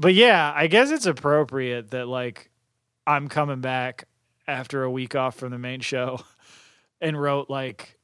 but yeah, I guess it's appropriate that like I'm coming back after a week off from the main show and wrote like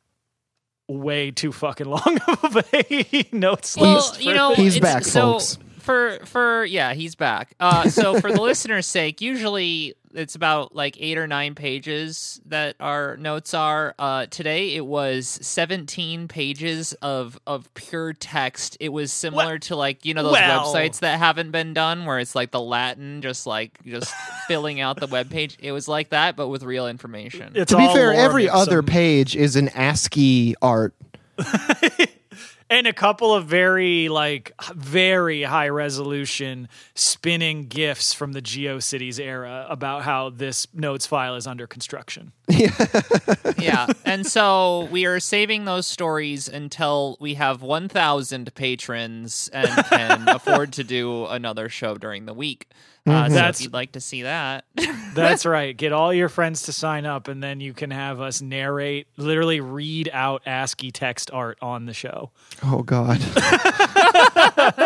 way too fucking long of a notes Well, list. you know. He's it's- back, so folks. For for yeah, he's back. Uh, so for the listener's sake, usually it's about like eight or nine pages that our notes are. Uh, today it was seventeen pages of of pure text. It was similar to like you know those Well- websites that haven't been done, where it's like the Latin, just like just filling out the web page. It was like that, but with real information. It's To be fair, every other of- page is an ASCII art. and a couple of very like very high resolution spinning gifs from the GeoCities era about how this notes file is under construction. Yeah. yeah. And so we are saving those stories until we have 1,000 patrons and can afford to do another show during the week. Uh, so That's- if you'd like to see that, That's right. Get all your friends to sign up, and then you can have us narrate, literally read out ASCII text art on the show. Oh God.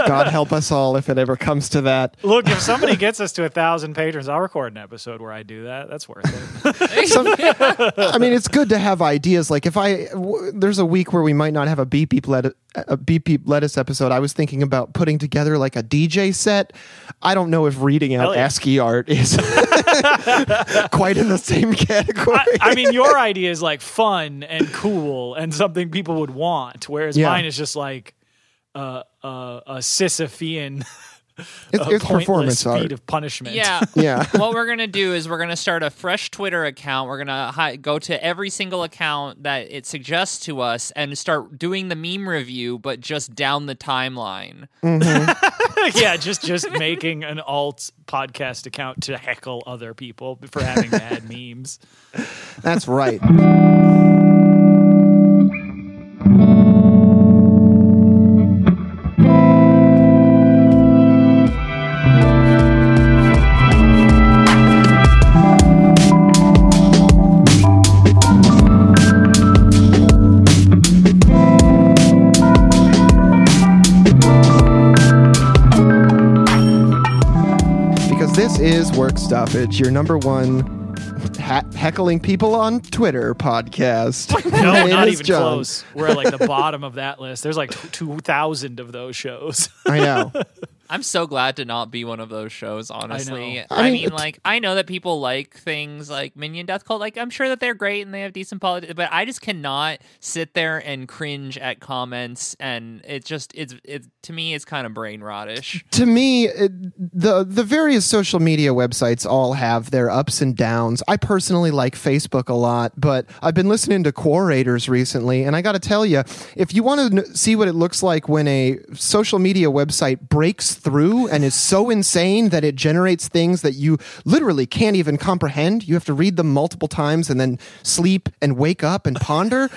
God help us all if it ever comes to that. Look, if somebody gets us to a thousand patrons, I'll record an episode where I do that. That's worth it. Some, I mean, it's good to have ideas. Like if I w- there's a week where we might not have a beep beep let a beep beep lettuce episode. I was thinking about putting together like a DJ set. I don't know if reading out yeah. ASCII art is quite in the same category. I, I mean, your idea is like fun and cool and something people would want, whereas Yeah. mine is just like uh, uh, a Sisyphean it's, it's performance feat art. of punishment. yeah. Yeah. what we're gonna do is we're gonna start a fresh Twitter account. We're gonna hi- go to every single account that it suggests to us and start doing the meme review, but just down the timeline. Mm-hmm. yeah, just just making an alt podcast account to heckle other people for having bad memes. That's right. Stoppage, your number one ha- heckling people on Twitter podcast. No, not even John. close. We're at like the bottom of that list. There's like two thousand of those shows. I know. I'm so glad to not be one of those shows, honestly. I, know. I mean, mean, like, I know that people like things like Minion Death Cult. Like, I'm sure that they're great and they have decent politics, but I just cannot sit there and cringe at comments. And it just, it's, it, to me, it's kind of brain rottish. to me, it, the the various social media websites all have their ups and downs. I personally like Facebook a lot, but I've been listening to Quarators recently, and I got to tell you, if you want to n- see what it looks like when a social media website breaks through and is so insane that it generates things that you literally can't even comprehend, you have to read them multiple times and then sleep and wake up and ponder.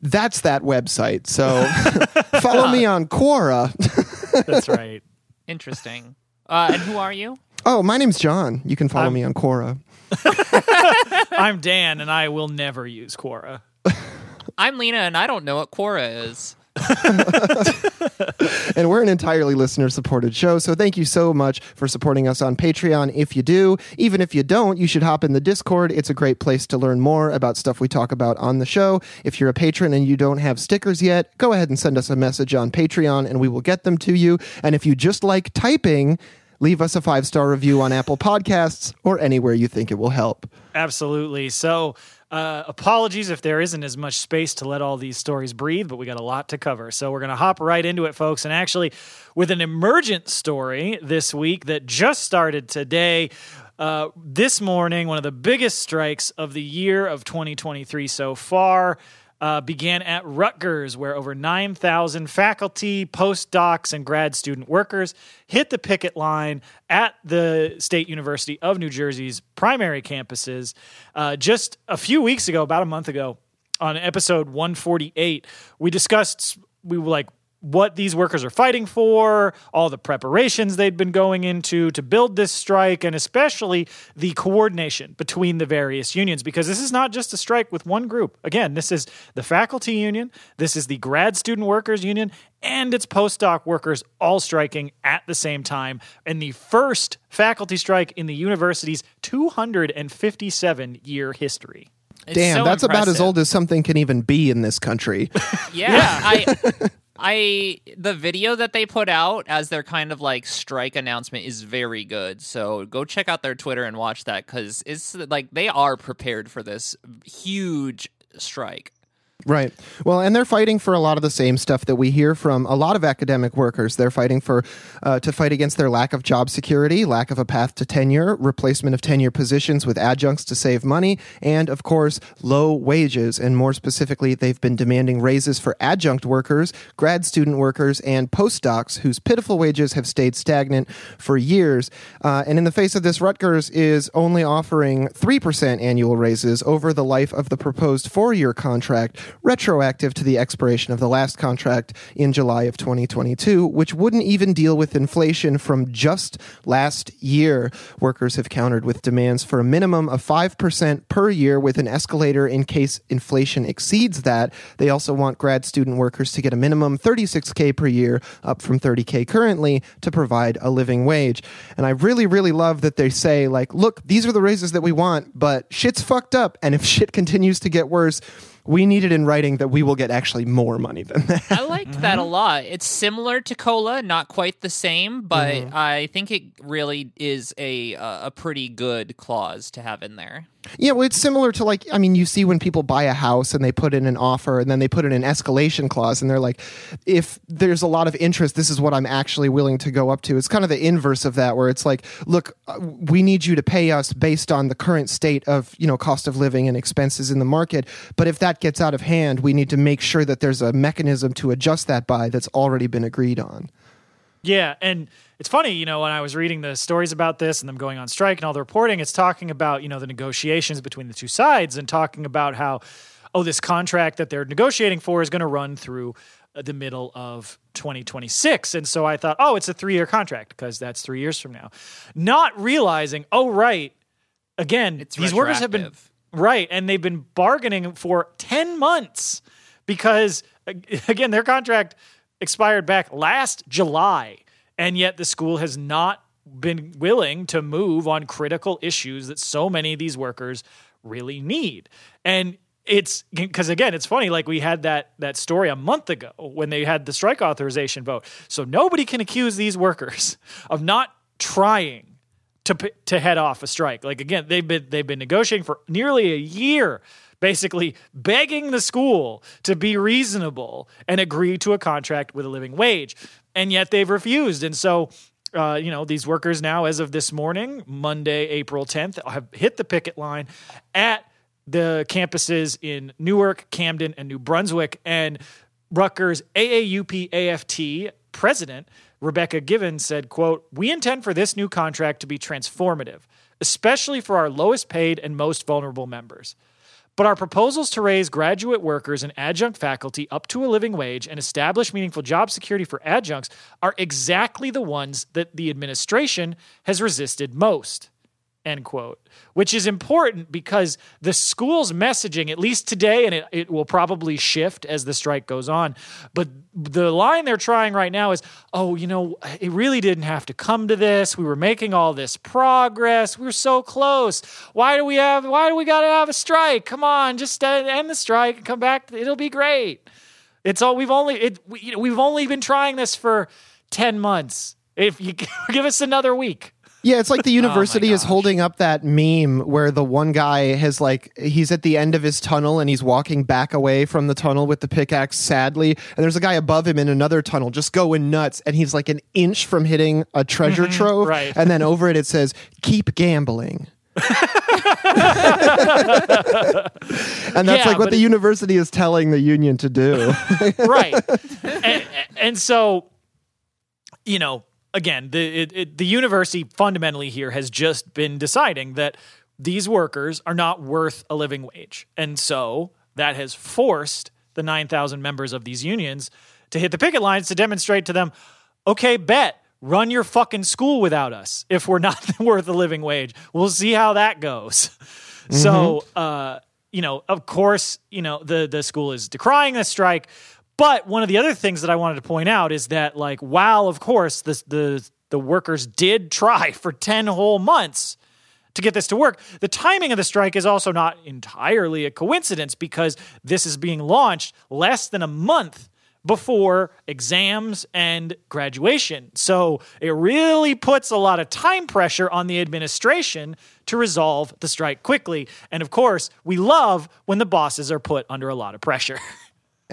That's that website. So follow me on Quora. That's right. Interesting. Uh, and who are you? Oh, my name's John. You can follow I'm- me on Quora. I'm Dan, and I will never use Quora. I'm Lina, and I don't know what Quora is. And we're an entirely listener supported show. So thank you so much for supporting us on Patreon. If you do, even if you don't, you should hop in the Discord. It's a great place to learn more about stuff we talk about on the show. If you're a patron and you don't have stickers yet, go ahead and send us a message on Patreon and we will get them to you. And if you just like typing, leave us a five star review on Apple Podcasts or anywhere you think it will help. Absolutely. So, uh, apologies if there isn't as much space to let all these stories breathe, but we got a lot to cover. So, we're going to hop right into it, folks. And actually, with an emergent story this week that just started today. Uh, this morning, one of the biggest strikes of the year of 2023 so far. Uh, began at Rutgers, where over 9,000 faculty, postdocs, and grad student workers hit the picket line at the State University of New Jersey's primary campuses. Uh, just a few weeks ago, about a month ago, on episode 148, we discussed, we were like, what these workers are fighting for, all the preparations they'd been going into to build this strike, and especially the coordination between the various unions, because this is not just a strike with one group. Again, this is the faculty union, this is the grad student workers union, and it's postdoc workers all striking at the same time in the first faculty strike in the university's 257 year history. It's Damn, so that's about as old as something can even be in this country. Yeah, I, I, the video that they put out as their kind of like strike announcement is very good. So go check out their Twitter and watch that because it's like they are prepared for this huge strike. Right. Well, and they're fighting for a lot of the same stuff that we hear from a lot of academic workers. They're fighting for uh, to fight against their lack of job security, lack of a path to tenure, replacement of tenure positions with adjuncts to save money, and of course, low wages. And more specifically, they've been demanding raises for adjunct workers, grad student workers, and postdocs whose pitiful wages have stayed stagnant for years. Uh, and in the face of this, Rutgers is only offering 3% annual raises over the life of the proposed four year contract, retroactive to the expiration of the last contract in July of 2022, which wouldn't even deal with inflation from just last year. Workers have countered with demands for a minimum of 5% per year with an escalator in case inflation exceeds that. They also want grad student workers to get a minimum 36K per year, up from 30K currently, to provide a living wage. And I really, really love that they say, like, look, these are the raises that we want, but shit's fucked up. And if shit continues to get worse, we need it in writing that we will get actually more money than that. I liked that a lot. It's similar to cola, not quite the same, but I think it really is a uh, a pretty good clause to have in there. Yeah, well, it's similar to like, I mean, you see when people buy a house and they put in an offer and then they put in an escalation clause and they're like, if there's a lot of interest, this is what I'm actually willing to go up to. It's kind of the inverse of that, where it's like, look, uh, we need you to pay us based on the current state of, you know, cost of living and expenses in the market. But if that gets out of hand, we need to make sure that there's a mechanism to adjust that by that's already been agreed on. Yeah, and it's funny, you know, when I was reading the stories about this and them going on strike and all the reporting, it's talking about, you know, the negotiations between the two sides and talking about how, oh, this contract that they're negotiating for is going to run through uh, the middle of 2026. And so I thought, oh, it's a three year contract because that's three years from now. Not realizing, oh, right, again, It's these workers have been, right, and they've been bargaining for 10 months because, again, their contract expired back last July, and yet the school has not been willing to move on critical issues that so many of these workers really need. And it's because again, it's funny. Like we had that that story a month ago when they had the strike authorization vote. So nobody can accuse these workers of not trying to to head off a strike. Like again, they've been they've been negotiating for nearly a year, basically begging the school to be reasonable and agree to a contract with a living wage, and yet they've refused. And so. Uh, you know, these workers now, as of this morning, Monday, April 10th, have hit the picket line at the campuses in Newark, Camden, and New Brunswick. And Rutgers AAUP AFT president Rebecca Givan said, quote, "We intend for this new contract to be transformative, especially for our lowest paid and most vulnerable members. But our proposals to raise graduate workers and adjunct faculty up to a living wage and establish meaningful job security for adjuncts are exactly the ones that the administration has resisted most." End quote which is important because the school's messaging at least today and it, it will probably shift as the strike goes on but the line they're trying right now is oh you know it really didn't have to come to this. We were making all this progress. We were so close. Why do we have why do we got to have a strike? Come on just end the strike and come back. It'll be great. It's all we've only it we, we've only been trying this for 10 months. If you give us another week Yeah, it's like the oh university is holding up that meme where the one guy has like he's at the end of his tunnel and he's walking back away from the tunnel with the pickaxe sadly, and there's a guy above him in another tunnel just going nuts, and he's like an inch from hitting a treasure mm-hmm. trove, right. and then over it it says "Keep gambling." and that's Yeah, like what the it- university is telling the union to do. right and, and so you know again the it, it, the university fundamentally here has just been deciding that these workers are not worth a living wage and so that has forced the 9000 members of these unions to hit the picket lines to demonstrate to them, okay, bet. Run your fucking school without us if we're not worth a living wage. We'll see how that goes. So, uh, you know, of course, you know, the the school is decrying the strike. But one of the other things that I wanted to point out is that, like, while of course the the the workers did try for ten whole months to get this to work, the timing of the strike is also not entirely a coincidence because this is being launched less than a month before exams and graduation. So it really puts a lot of time pressure on the administration to resolve the strike quickly. And of course, we love when the bosses are put under a lot of pressure.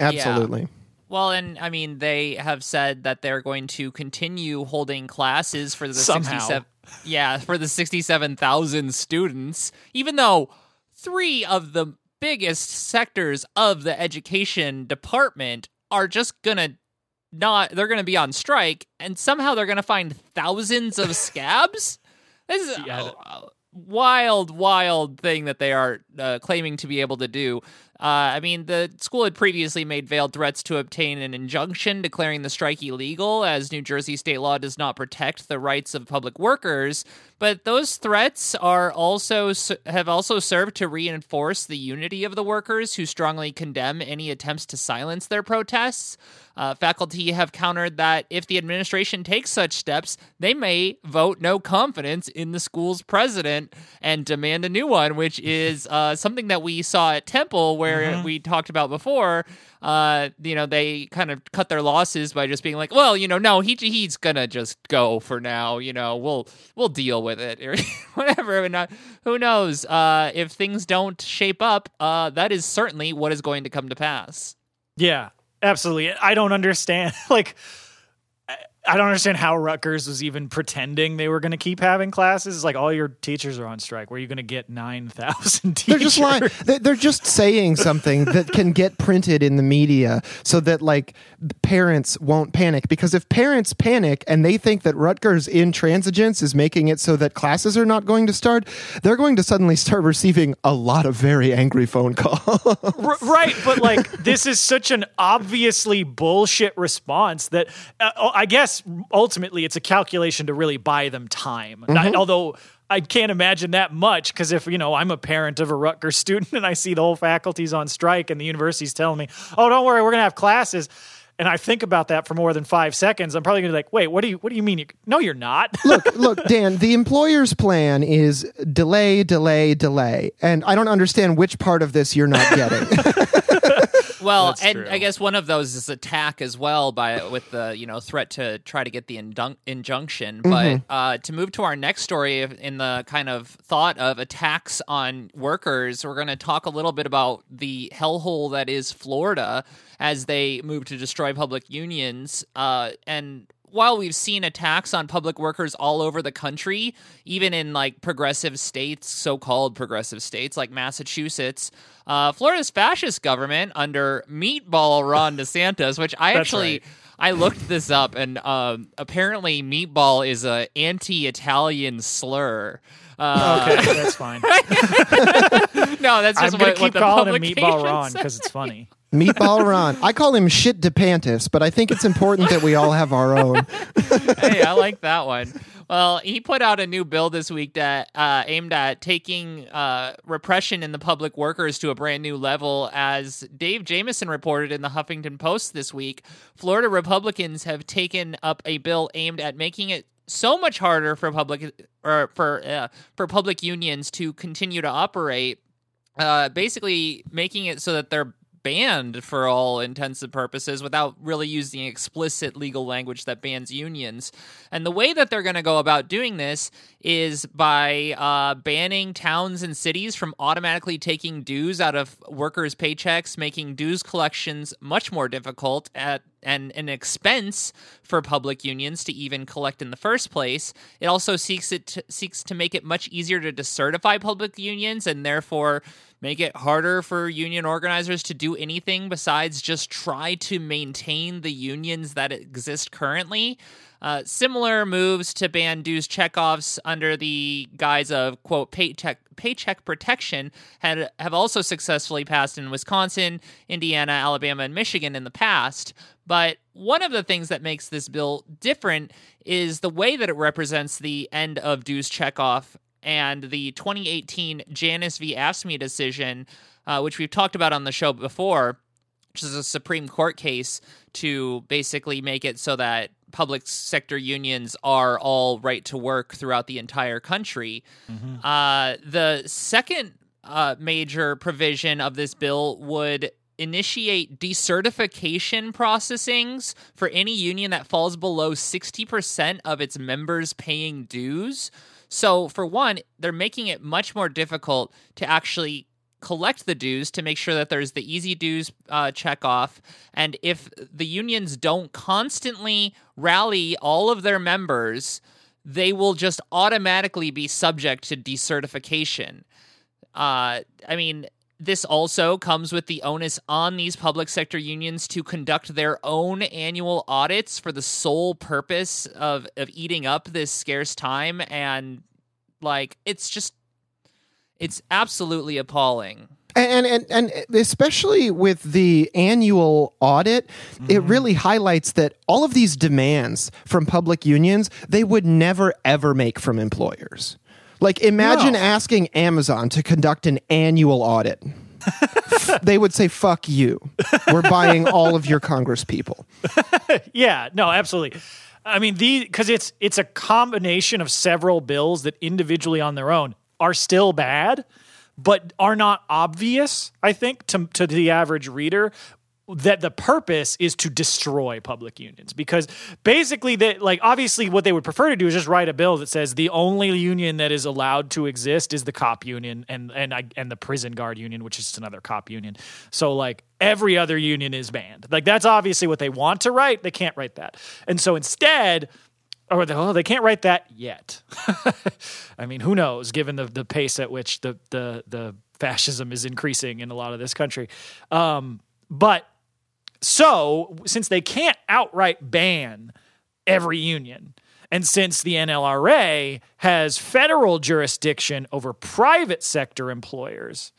Absolutely. Well, and I mean, they have said that they're going to continue holding classes for the Somehow. 67 yeah, for the 67,000 students, even though three of the biggest sectors of the education department are just going to not they're going to be on strike and somehow they're going to find thousands of scabs. This is Yeah, a wild wild thing that they are uh, claiming to be able to do. Uh, I mean, the school had previously made veiled threats to obtain an injunction declaring the strike illegal, as New Jersey state law does not protect the rights of public workers. But those threats are also have also served to reinforce the unity of the workers, who strongly condemn any attempts to silence their protests. Uh, faculty have countered that if the administration takes such steps, they may vote no confidence in the school's president and demand a new one, which is uh, something that we saw at Temple, where we talked about before. Uh, you know, they kind of cut their losses by just being like, "Well, you know, no, he he's gonna just go for now. You know, we'll we'll deal with it or whatever." And who knows? Uh, if things don't shape up, uh, that is certainly what is going to come to pass. Yeah, absolutely. I don't understand. Like, I- don't understand how Rutgers was even pretending they were going to keep having classes. It's like all your teachers are on strike. Where are you going to get nine thousand teachers? They're just lying. They- They're just saying something that can get printed in the media so that like parents won't panic. Because if parents panic and they think that Rutgers intransigence is making it so that classes are not going to start, they're going to suddenly start receiving a lot of very angry phone calls. R- right, but like this is such an obviously bullshit response that uh, oh, I guess ultimately it's a calculation to really buy them time. I- mm-hmm. although I can't imagine that much because if you know I'm a parent of a Rutgers student and I see the whole faculty's on strike and the university's telling me, "Oh, don't worry, we're gonna have classes." And I think about that for more than five seconds. I'm probably gonna be like, "Wait, what do you? What do you mean? You, no, you're not." look, look, Dan, the employer's plan is delay, delay, delay. And I don't understand which part of this you're not getting. Well, That's and true. I guess one of those is attack as well by with the you know threat to try to get the indun- injunction. But uh, to move to our next story in the kind of thought of attacks on workers, we're going to talk a little bit about the hellhole that is Florida as they move to destroy public unions. Uh, and while we've seen attacks on public workers all over the country, even in like progressive states, so called progressive states like Massachusetts, uh, Florida's fascist government under meatball Ron DeSantis, which I actually. right. I looked this up, and um, apparently, meatball is a anti-Italian slur. Uh, okay, that's fine. no, that's I'm just gonna what, keep what the calling him publication Meatball Ron because it's funny. Meatball Ron. I call him shit DePantis, but I think it's important that we all have our own. hey, I like that one. Well, he put out a new bill this week that uh, aimed at taking uh, repression in the public workers to a brand new level. As Dave Jamieson reported in the Huffington Post this week, Florida Republicans have taken up a bill aimed at making it so much harder for public or for uh, for public unions to continue to operate. Uh, basically, making it so that they're banned for all intents and purposes without really using explicit legal language that bans unions. And the way that they're going to go about doing this is by uh, banning towns and cities from automatically taking dues out of workers' paychecks, making dues collections much more difficult at and an expense for public unions to even collect in the first place. It also seeks it to, seeks to make it much easier to decertify public unions and therefore make it harder for union organizers to do anything besides just try to maintain the unions that exist currently. Uh, similar moves to ban dues checkoffs under the guise of quote paycheck paycheck protection had have also successfully passed in Wisconsin, Indiana, Alabama, and Michigan in the past. But one of the things that makes this bill different is the way that it represents the end of dues checkoff and the 2018 Janus v. AFSCME decision, uh, which we've talked about on the show before, which is a Supreme Court case to basically make it so that public sector unions are all right to work throughout the entire country. Mm-hmm. Uh, the second uh, major provision of this bill would initiate decertification processings for any union that falls below 60% of its members paying dues. So, for one, they're making it much more difficult to actually collect the dues to make sure that there's the easy dues uh, check off. And if the unions don't constantly rally all of their members, they will just automatically be subject to decertification. Uh, I mean, this also comes with the onus on these public sector unions to conduct their own annual audits for the sole purpose of, of eating up this scarce time. And, like, it's just it's absolutely appalling. And, and and especially with the annual audit, mm-hmm. it really highlights that all of these demands from public unions they would never ever make from employers. Like imagine no. asking Amazon to conduct an annual audit. they would say fuck you. We're buying all of your congress people. yeah, no, absolutely. I mean, the because it's it's a combination of several bills that individually on their own are still bad, but are not obvious, I think, to, to the average reader that the purpose is to destroy public unions. Because basically that like obviously what they would prefer to do is just write a bill that says the only union that is allowed to exist is the cop union and and I, and the prison guard union which is just another cop union. So like every other union is banned. Like that's obviously what they want to write. They can't write that. And so instead or the, oh, they can't write that yet. I mean, who knows? Given the the pace at which the the the fascism is increasing in a lot of this country, um, but so since they can't outright ban every union, and since the NLRA has federal jurisdiction over private sector employers,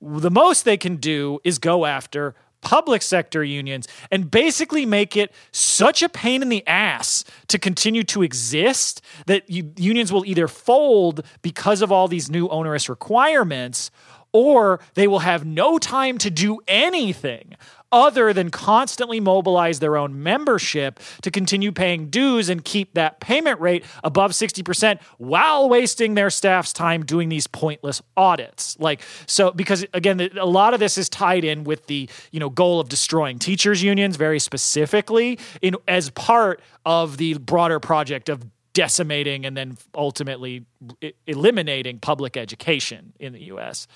the most they can do is go after public sector unions and basically make it such a pain in the ass to continue to exist that you, unions will either fold because of all these new onerous requirements or they will have no time to do anything other than constantly mobilize their own membership to continue paying dues and keep that payment rate above 60% while wasting their staff's time doing these pointless audits. Like so because again a lot of this is tied in with the, you know, goal of destroying teachers unions very specifically in as part of the broader project of decimating and then ultimately eliminating public education in the US.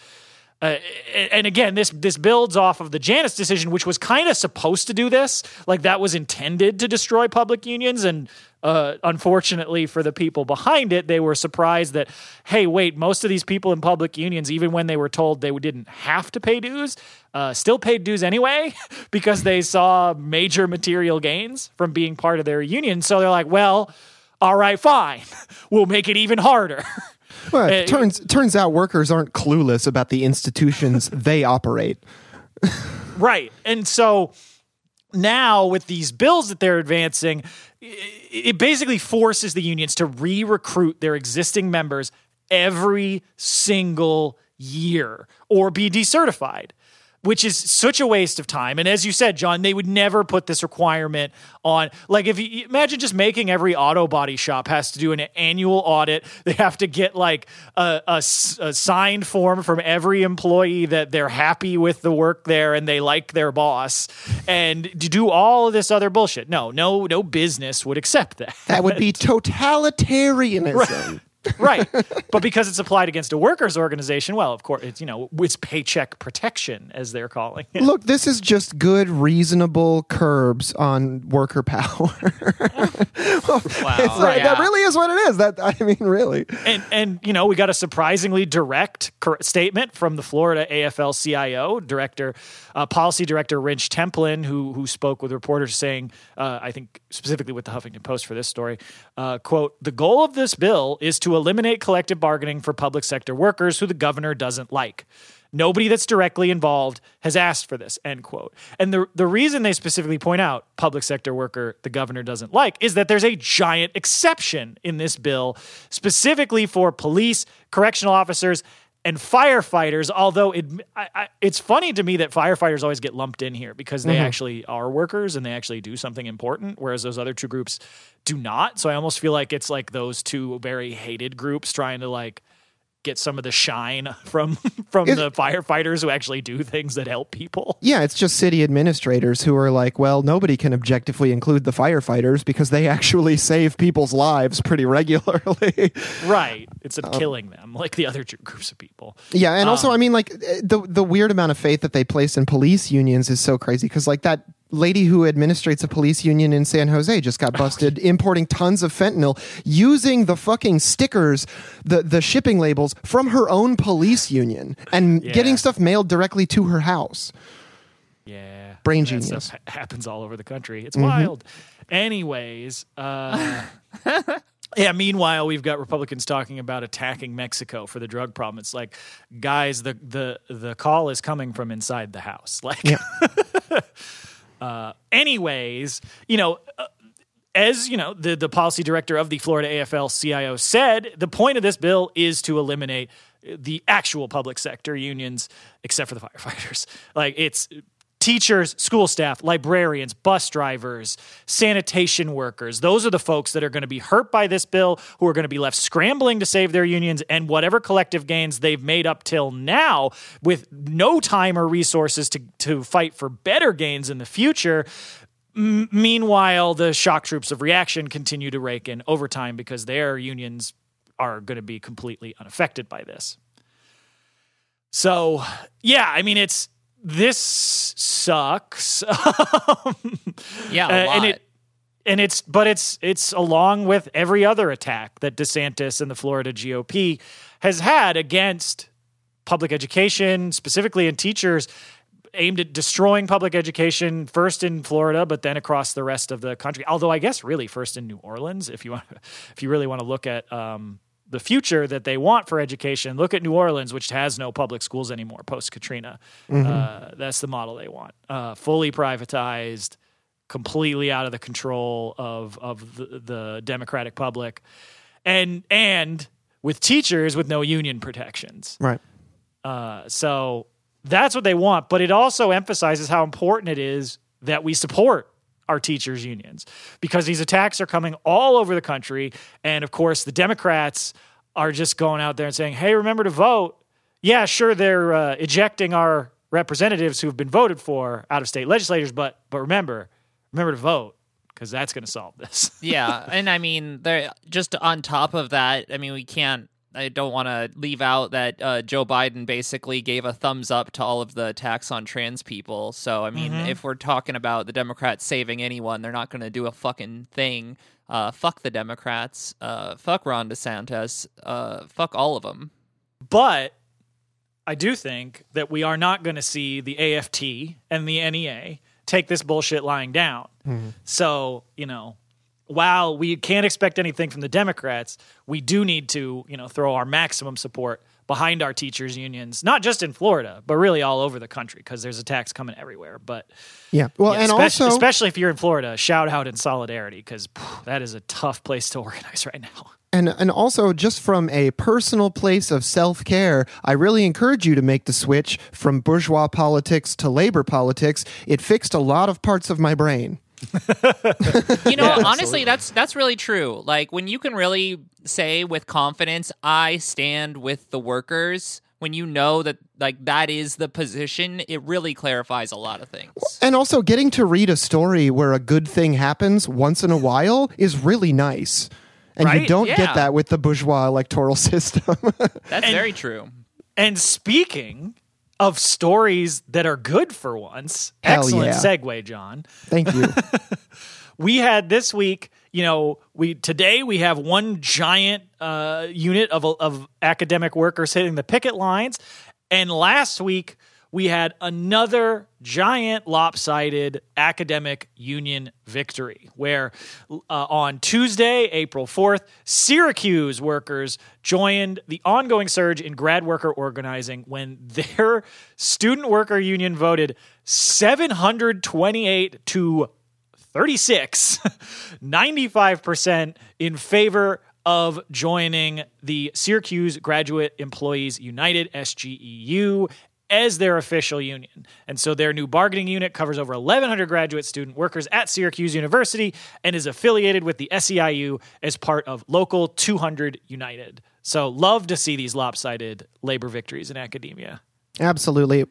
Uh, and again, this this builds off of the Janus decision, which was kind of supposed to do this. Like that was intended to destroy public unions, and uh, unfortunately for the people behind it, they were surprised that, hey, wait, most of these people in public unions, even when they were told they didn't have to pay dues, uh, still paid dues anyway because they saw major material gains from being part of their union. So they're like, well, all right, fine, we'll make it even harder. Well, it uh, turns turns out workers aren't clueless about the institutions they operate. right. And so now with these bills that they're advancing, it basically forces the unions to re-recruit their existing members every single year or be decertified which is such a waste of time. And as you said, John, they would never put this requirement on. Like, if you imagine just making every auto body shop has to do an annual audit, they have to get like a, a, a signed form from every employee that they're happy with the work there and they like their boss, and to do all of this other bullshit. No, no, no business would accept that. That would be totalitarianism. Right right. But because it's applied against a workers' organization, well, of course, it's you know it's paycheck protection as they're calling it. Look, this is just good, reasonable curbs on worker power. wow, right. yeah. That really is what it is. That I mean, really. And and you know we got a surprisingly direct statement from the Florida AFL-CIO director, uh, policy director Rich Templin, who who spoke with reporters, saying, uh, I think specifically with the Huffington Post for this story, uh, quote: "The goal of this bill is to eliminate collective bargaining for public sector workers who the governor doesn't like. Nobody that's directly involved has asked for this, end quote. And the, the reason they specifically point out public sector worker the governor doesn't like is that there's a giant exception in this bill specifically for police, correctional officers, and firefighters. Although it, I, I, it's funny to me that firefighters always get lumped in here because they mm-hmm. actually are workers and they actually do something important, whereas those other two groups do not. So I almost feel like it's like those two very hated groups trying to like get some of the shine from from It- the firefighters who actually do things that help people. Yeah, it's just city administrators who are like, well, nobody can objectively include the firefighters because they actually save people's lives pretty regularly. Right. It's Um, of killing them like the other groups of people. yeah, and Um, also, I mean, like eh, the the weird amount of faith that they place in police unions is so crazy because, like, that lady who administrates a police union in San Jose just got busted importing tons of fentanyl using the fucking stickers, the the shipping labels from her own police union and Yeah. getting stuff mailed directly to her house. Yeah. Brain That genius. stuff ha- happens all over the country. It's Mm-hmm. wild. Anyways, uh Yeah, meanwhile, we've got Republicans talking about attacking Mexico for the drug problem. It's like, guys, the the the call is coming from inside the house. Like uh anyways, you know, uh, as you know, the, the policy director of the Florida AFL CIO said, the point of this bill is to eliminate the actual public sector unions, except for the firefighters. Like it's teachers, school staff, librarians, bus drivers, sanitation workers. Those are the folks that are going to be hurt by this bill, who are going to be left scrambling to save their unions and whatever collective gains they've made up till now with no time or resources to, to fight for better gains in the future. M- meanwhile, the shock troops of reaction continue to rake in overtime because their unions are going to be completely unaffected by this. So, yeah, I mean, it's this sucks. Yeah, a Uh, lot. and it and it's but it's it's along with every other attack that DeSantis and the Florida GOP has had against public education, specifically in teachers aimed at destroying public education first in Florida but then across the rest of the country. Although I guess really first in New Orleans if you want if you really want to look at um, the future that they want for education, look at New Orleans, which has no public schools anymore post Katrina. Uh, that's the model they want. Uh, fully privatized, completely out of the control of of the, the democratic public, and and with teachers with no union protections. Right. Uh, so that's what they want. But it also emphasizes how important it is that we support our teachers' unions because these attacks are coming all over the country. And of course, the Democrats are just going out there and saying, hey, remember to vote. Yeah, sure, they're uh, ejecting our representatives who have been voted for out of state legislators, but but remember, remember to vote because that's going to solve this. yeah, and I mean, just on top of that, I mean, we can't. I don't want to leave out that uh, Joe Biden basically gave a thumbs up to all of the attacks on trans people. So, I mean, if we're talking about the Democrats saving anyone, they're not going to do a fucking thing. Uh, fuck the Democrats. Uh, fuck Ron DeSantis. Uh, fuck all of them. But I do think that we are not going to see the AFT and the NEA take this bullshit lying down. So, you know, while we can't expect anything from the Democrats, we do need to, you know, throw our maximum support behind our teachers unions, not just in Florida, but really all over the country because there's attacks coming everywhere. But Yeah. Well, yeah, and especially, also, especially if you're in Florida, shout out in solidarity because that is a tough place to organize right now. And and also just from a personal place of self-care, I really encourage you to make the switch from bourgeois politics to labor politics. It fixed a lot of parts of my brain. You know, honestly, that's that's really true. Like when you can really say with confidence, "I stand with the workers." When you know that like that is the position, it really clarifies a lot of things. And also getting to read a story where a good thing happens once in a while is really nice. And you don't Yeah. get that with the bourgeois electoral system. That's very true. And speaking of stories that are good for once, Hell excellent yeah. segue, John. Thank you. We had this week, you know, we today we have one giant uh, unit of of academic workers hitting the picket lines, and last week we had another giant lopsided academic union victory where uh, on Tuesday, April 4th, Syracuse workers joined the ongoing surge in grad worker organizing when their student worker union voted 728 to 36, 95% in favor of joining the Syracuse Graduate Employees United, SGEU, as their official union. And so their new bargaining unit covers over 1,100 graduate student workers at Syracuse University and is affiliated with the SEIU as part of Local 200 United. So love to see these lopsided labor victories in academia. Absolutely.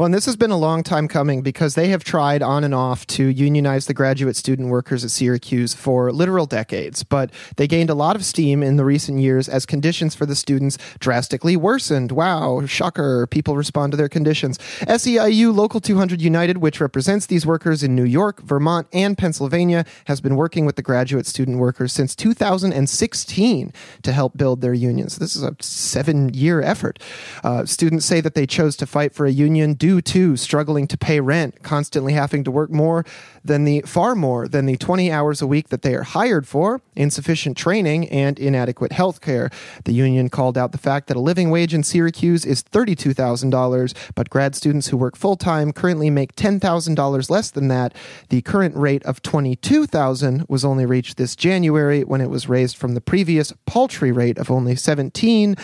Well, and this has been a long time coming because they have tried on and off to unionize the graduate student workers at Syracuse for literal decades, but they gained a lot of steam in the recent years as conditions for the students drastically worsened. Wow, shocker. People respond to their conditions. SEIU Local 200 United, which represents these workers in New York, Vermont, and Pennsylvania, has been working with the graduate student workers since 2016 to help build their unions. This is a seven year effort. Uh, students say that they chose to fight for a union due due to struggling to pay rent, constantly having to work more than the far more than the 20 hours a week that they are hired for, insufficient training, and inadequate health care. The union called out the fact that a living wage in Syracuse is $32,000, but grad students who work full time currently make $10,000 less than that. The current rate of 22,000 was only reached this January when it was raised from the previous paltry rate of only 17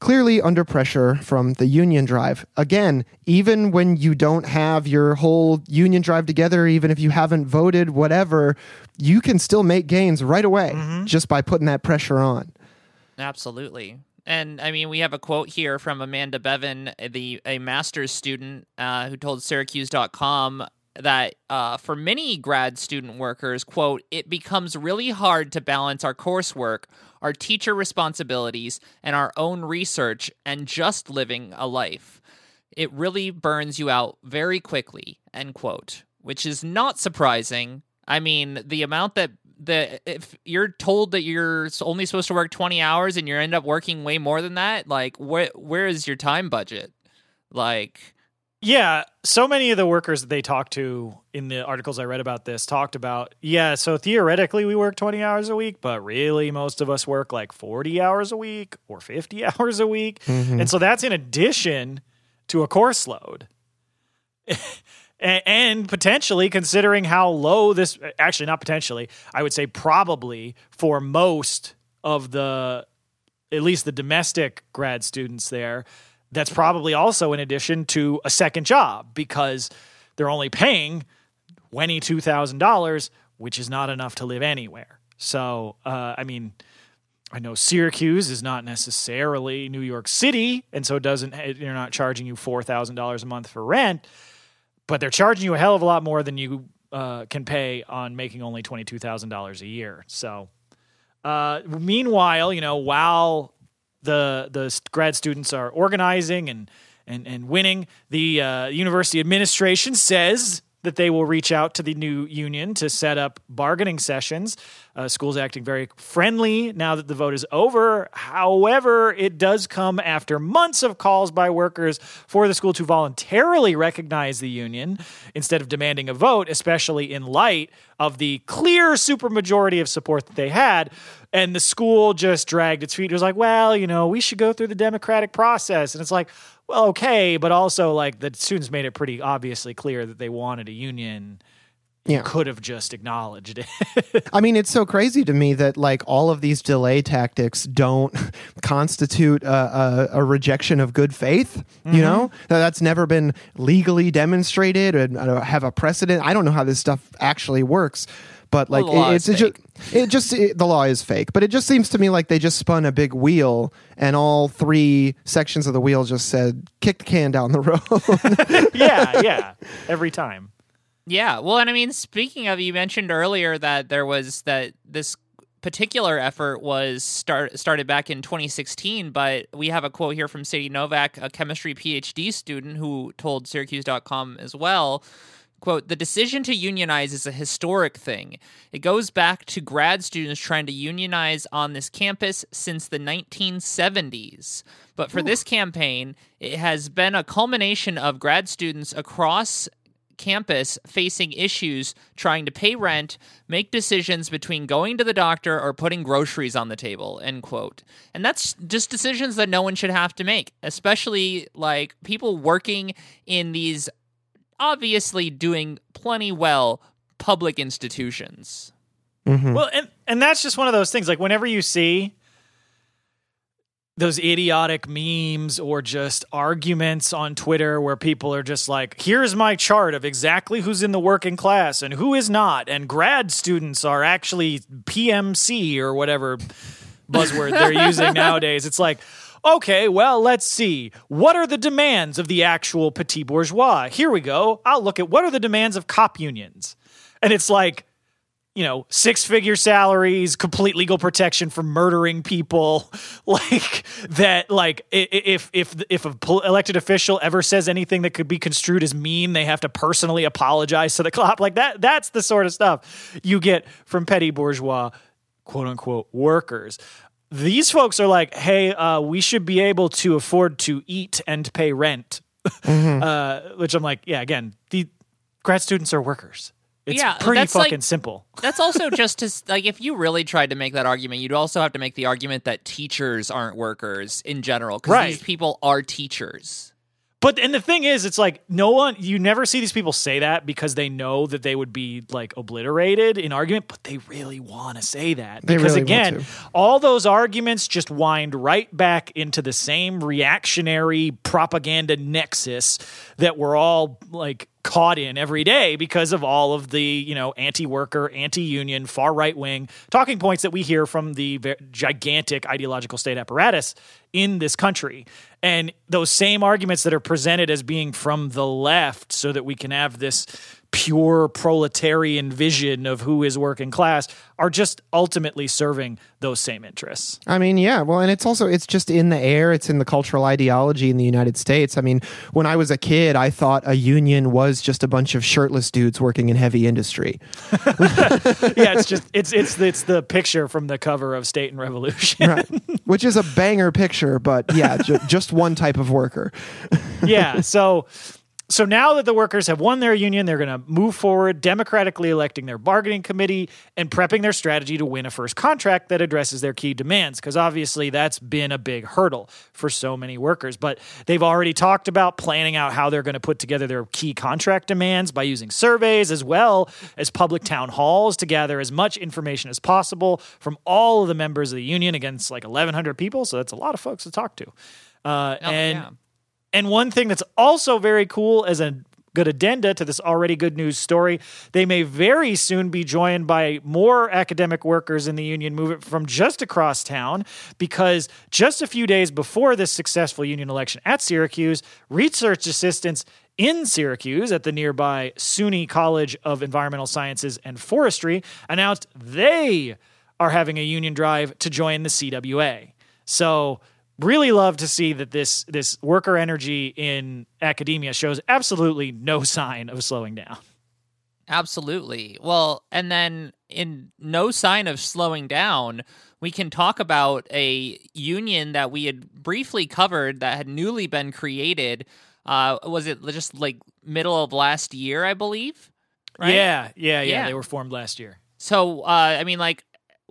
clearly under pressure from the union drive. Again, even when you don't have your whole union drive together, even if you haven't voted, whatever, you can still make gains right away mm-hmm. just by putting that pressure on. Absolutely. And I mean, we have a quote here from Amanda Bevan, the a master's student uh, who told Syracuse.com that uh, for many grad student workers, quote, it becomes really hard to balance our coursework, our teacher responsibilities, and our own research and just living a life. It really burns you out very quickly, end quote, which is not surprising. I mean, the amount that the if you're told that you're only supposed to work 20 hours and you end up working way more than that, like where where is your time budget? Like yeah, so many of the workers that they talked to in the articles I read about this talked about, yeah, so theoretically we work 20 hours a week, but really most of us work like 40 hours a week or 50 hours a week. Mm-hmm. And so that's in addition to a course load. and potentially considering how low this actually not potentially, I would say probably for most of the at least the domestic grad students there that's probably also in addition to a second job because they're only paying $22,000, which is not enough to live anywhere. So, uh, I mean, I know Syracuse is not necessarily New York City, and so it doesn't they're not charging you four thousand dollars a month for rent, but they're charging you a hell of a lot more than you uh, can pay on making only twenty two thousand dollars a year. So, uh, meanwhile, you know, while the the grad students are organizing and and and winning. The uh, university administration says that they will reach out to the new union to set up bargaining sessions. Uh, schools acting very friendly now that the vote is over. However, it does come after months of calls by workers for the school to voluntarily recognize the union instead of demanding a vote, especially in light of the clear supermajority of support that they had. And the school just dragged its feet. It was like, well, you know, we should go through the democratic process. And it's like, well, okay, but also like the students made it pretty obviously clear that they wanted a union. Yeah. could have just acknowledged it. I mean, it's so crazy to me that like all of these delay tactics don't constitute a, a, a rejection of good faith. Mm-hmm. You know, that's never been legally demonstrated and uh, have a precedent. I don't know how this stuff actually works, but like well, it, it's, it's just it just it, the law is fake, but it just seems to me like they just spun a big wheel, and all three sections of the wheel just said "kick the can down the road." yeah, yeah, every time. Yeah, well, and I mean, speaking of, you mentioned earlier that there was that this particular effort was start, started back in 2016, but we have a quote here from Sadie Novak, a chemistry PhD student who told Syracuse.com as well Quote, the decision to unionize is a historic thing. It goes back to grad students trying to unionize on this campus since the 1970s. But for Ooh. this campaign, it has been a culmination of grad students across campus facing issues trying to pay rent, make decisions between going to the doctor or putting groceries on the table, end quote. And that's just decisions that no one should have to make, especially like people working in these obviously doing plenty well public institutions. Mm-hmm. Well, and and that's just one of those things. Like whenever you see those idiotic memes or just arguments on Twitter where people are just like, here's my chart of exactly who's in the working class and who is not. And grad students are actually PMC or whatever buzzword they're using nowadays. It's like, okay, well, let's see. What are the demands of the actual petit bourgeois? Here we go. I'll look at what are the demands of cop unions. And it's like, you know, six figure salaries, complete legal protection for murdering people, like that. Like if if if a elected official ever says anything that could be construed as mean, they have to personally apologize to the cop. Like that. That's the sort of stuff you get from petty bourgeois, quote unquote, workers. These folks are like, hey, uh, we should be able to afford to eat and pay rent. Mm-hmm. uh, which I'm like, yeah, again, the grad students are workers. It's yeah, pretty fucking like, simple. That's also just to like if you really tried to make that argument, you'd also have to make the argument that teachers aren't workers in general because right. these people are teachers. But and the thing is, it's like no one you never see these people say that because they know that they would be like obliterated in argument, but they really want to say that. They because really again, all those arguments just wind right back into the same reactionary propaganda nexus that we're all like caught in every day because of all of the you know anti-worker anti-union far right wing talking points that we hear from the gigantic ideological state apparatus in this country. And those same arguments that are presented as being from the left so that we can have this pure proletarian vision of who is working class are just ultimately serving those same interests. I mean, yeah, well, and it's also it's just in the air, it's in the cultural ideology in the United States. I mean, when I was a kid, I thought a union was just a bunch of shirtless dudes working in heavy industry. yeah, it's just it's it's it's the picture from the cover of State and Revolution. right. Which is a banger picture, but yeah, ju- just one type of worker. yeah, so so now that the workers have won their union, they're going to move forward, democratically electing their bargaining committee and prepping their strategy to win a first contract that addresses their key demands. Because obviously, that's been a big hurdle for so many workers. But they've already talked about planning out how they're going to put together their key contract demands by using surveys as well as public town halls to gather as much information as possible from all of the members of the union against like 1,100 people. So that's a lot of folks to talk to. Uh, oh, and yeah. And one thing that's also very cool as a good addenda to this already good news story. They may very soon be joined by more academic workers in the union movement from just across town because just a few days before this successful union election at Syracuse, research assistants in Syracuse at the nearby SUNY College of Environmental Sciences and Forestry announced they are having a union drive to join the CWA. So really love to see that this this worker energy in academia shows absolutely no sign of slowing down. Absolutely. Well, and then in no sign of slowing down, we can talk about a union that we had briefly covered that had newly been created. Uh, was it just like middle of last year, I believe? Right? Yeah, yeah, yeah, yeah. They were formed last year. So, uh, I mean, like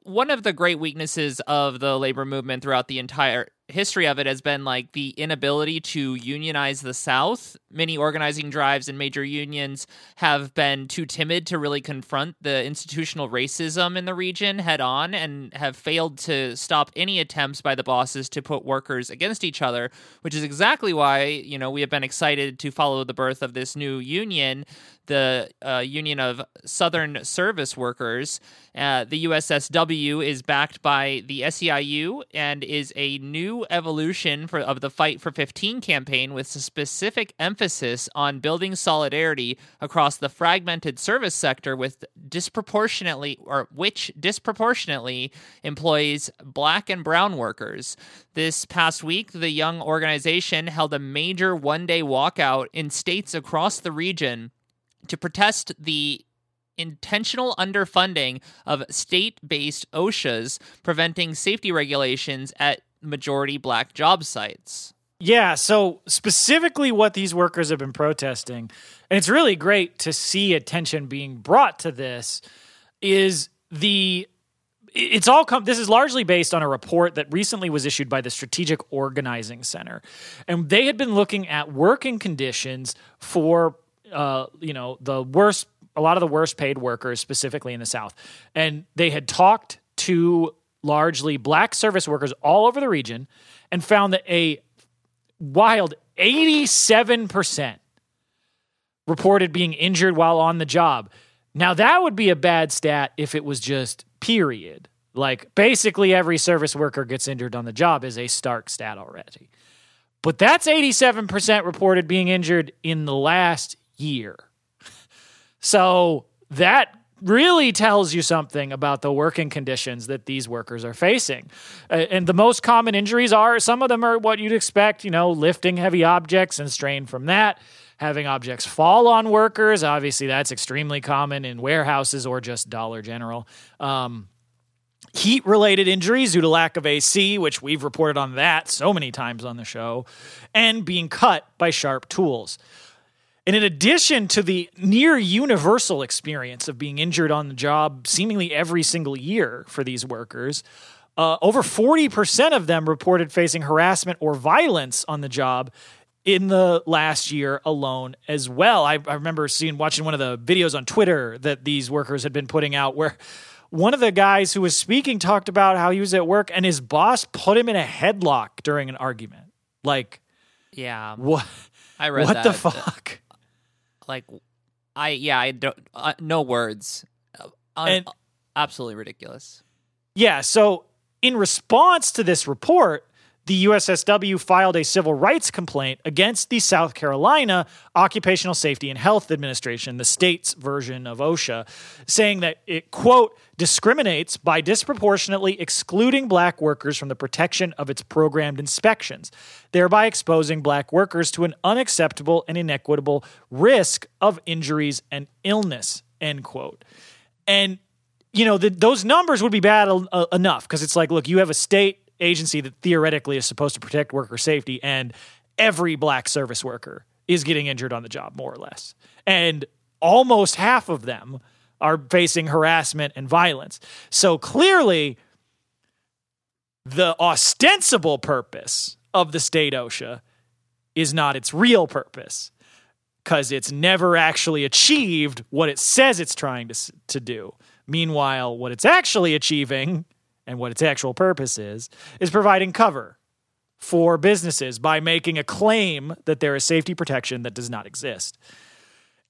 one of the great weaknesses of the labor movement throughout the entire history of it has been like the inability to unionize the South. Many organizing drives and major unions have been too timid to really confront the institutional racism in the region head on and have failed to stop any attempts by the bosses to put workers against each other, which is exactly why, you know, we have been excited to follow the birth of this new union the uh, Union of Southern Service Workers. Uh, the USSW is backed by the SEIU and is a new evolution for, of the Fight for 15 campaign with a specific emphasis on building solidarity across the fragmented service sector with disproportionately or which disproportionately employs black and brown workers. This past week, the young organization held a major one day walkout in states across the region to protest the intentional underfunding of state-based OSHAs preventing safety regulations at majority black job sites. Yeah, so specifically what these workers have been protesting, and it's really great to see attention being brought to this, is the it's all come this is largely based on a report that recently was issued by the strategic organizing center and they had been looking at working conditions for uh, you know the worst a lot of the worst paid workers specifically in the south and they had talked to largely black service workers all over the region and found that a wild 87% reported being injured while on the job now that would be a bad stat if it was just period. Like basically every service worker gets injured on the job is a stark stat already. But that's 87% reported being injured in the last year. So that really tells you something about the working conditions that these workers are facing. Uh, and the most common injuries are some of them are what you'd expect, you know, lifting heavy objects and strain from that having objects fall on workers. Obviously, that's extremely common in warehouses or just Dollar General. Um, heat related injuries due to lack of AC, which we've reported on that so many times on the show, and being cut by sharp tools. And in addition to the near universal experience of being injured on the job seemingly every single year for these workers, uh, over 40% of them reported facing harassment or violence on the job in the last year alone as well. I, I remember seeing watching one of the videos on Twitter that these workers had been putting out where one of the guys who was speaking talked about how he was at work and his boss put him in a headlock during an argument. Like, yeah, what? I read what that. the fuck? Like, I yeah, I don't uh, no words. Uh, And- absolutely ridiculous. Yeah. So, in response to this report, the USSW filed a civil rights complaint against the South Carolina Occupational Safety and Health Administration, the state's version of OSHA, saying that it, quote, discriminates by disproportionately excluding black workers from the protection of its programmed inspections, thereby exposing black workers to an unacceptable and inequitable risk of injuries and illness, end quote. And you know, the, those numbers would be bad uh, enough because it's like, look, you have a state agency that theoretically is supposed to protect worker safety, and every black service worker is getting injured on the job, more or less. And almost half of them are facing harassment and violence. So clearly, the ostensible purpose of the state OSHA is not its real purpose because it's never actually achieved what it says it's trying to, to do. Meanwhile, what it's actually achieving and what its actual purpose is, is providing cover for businesses by making a claim that there is safety protection that does not exist.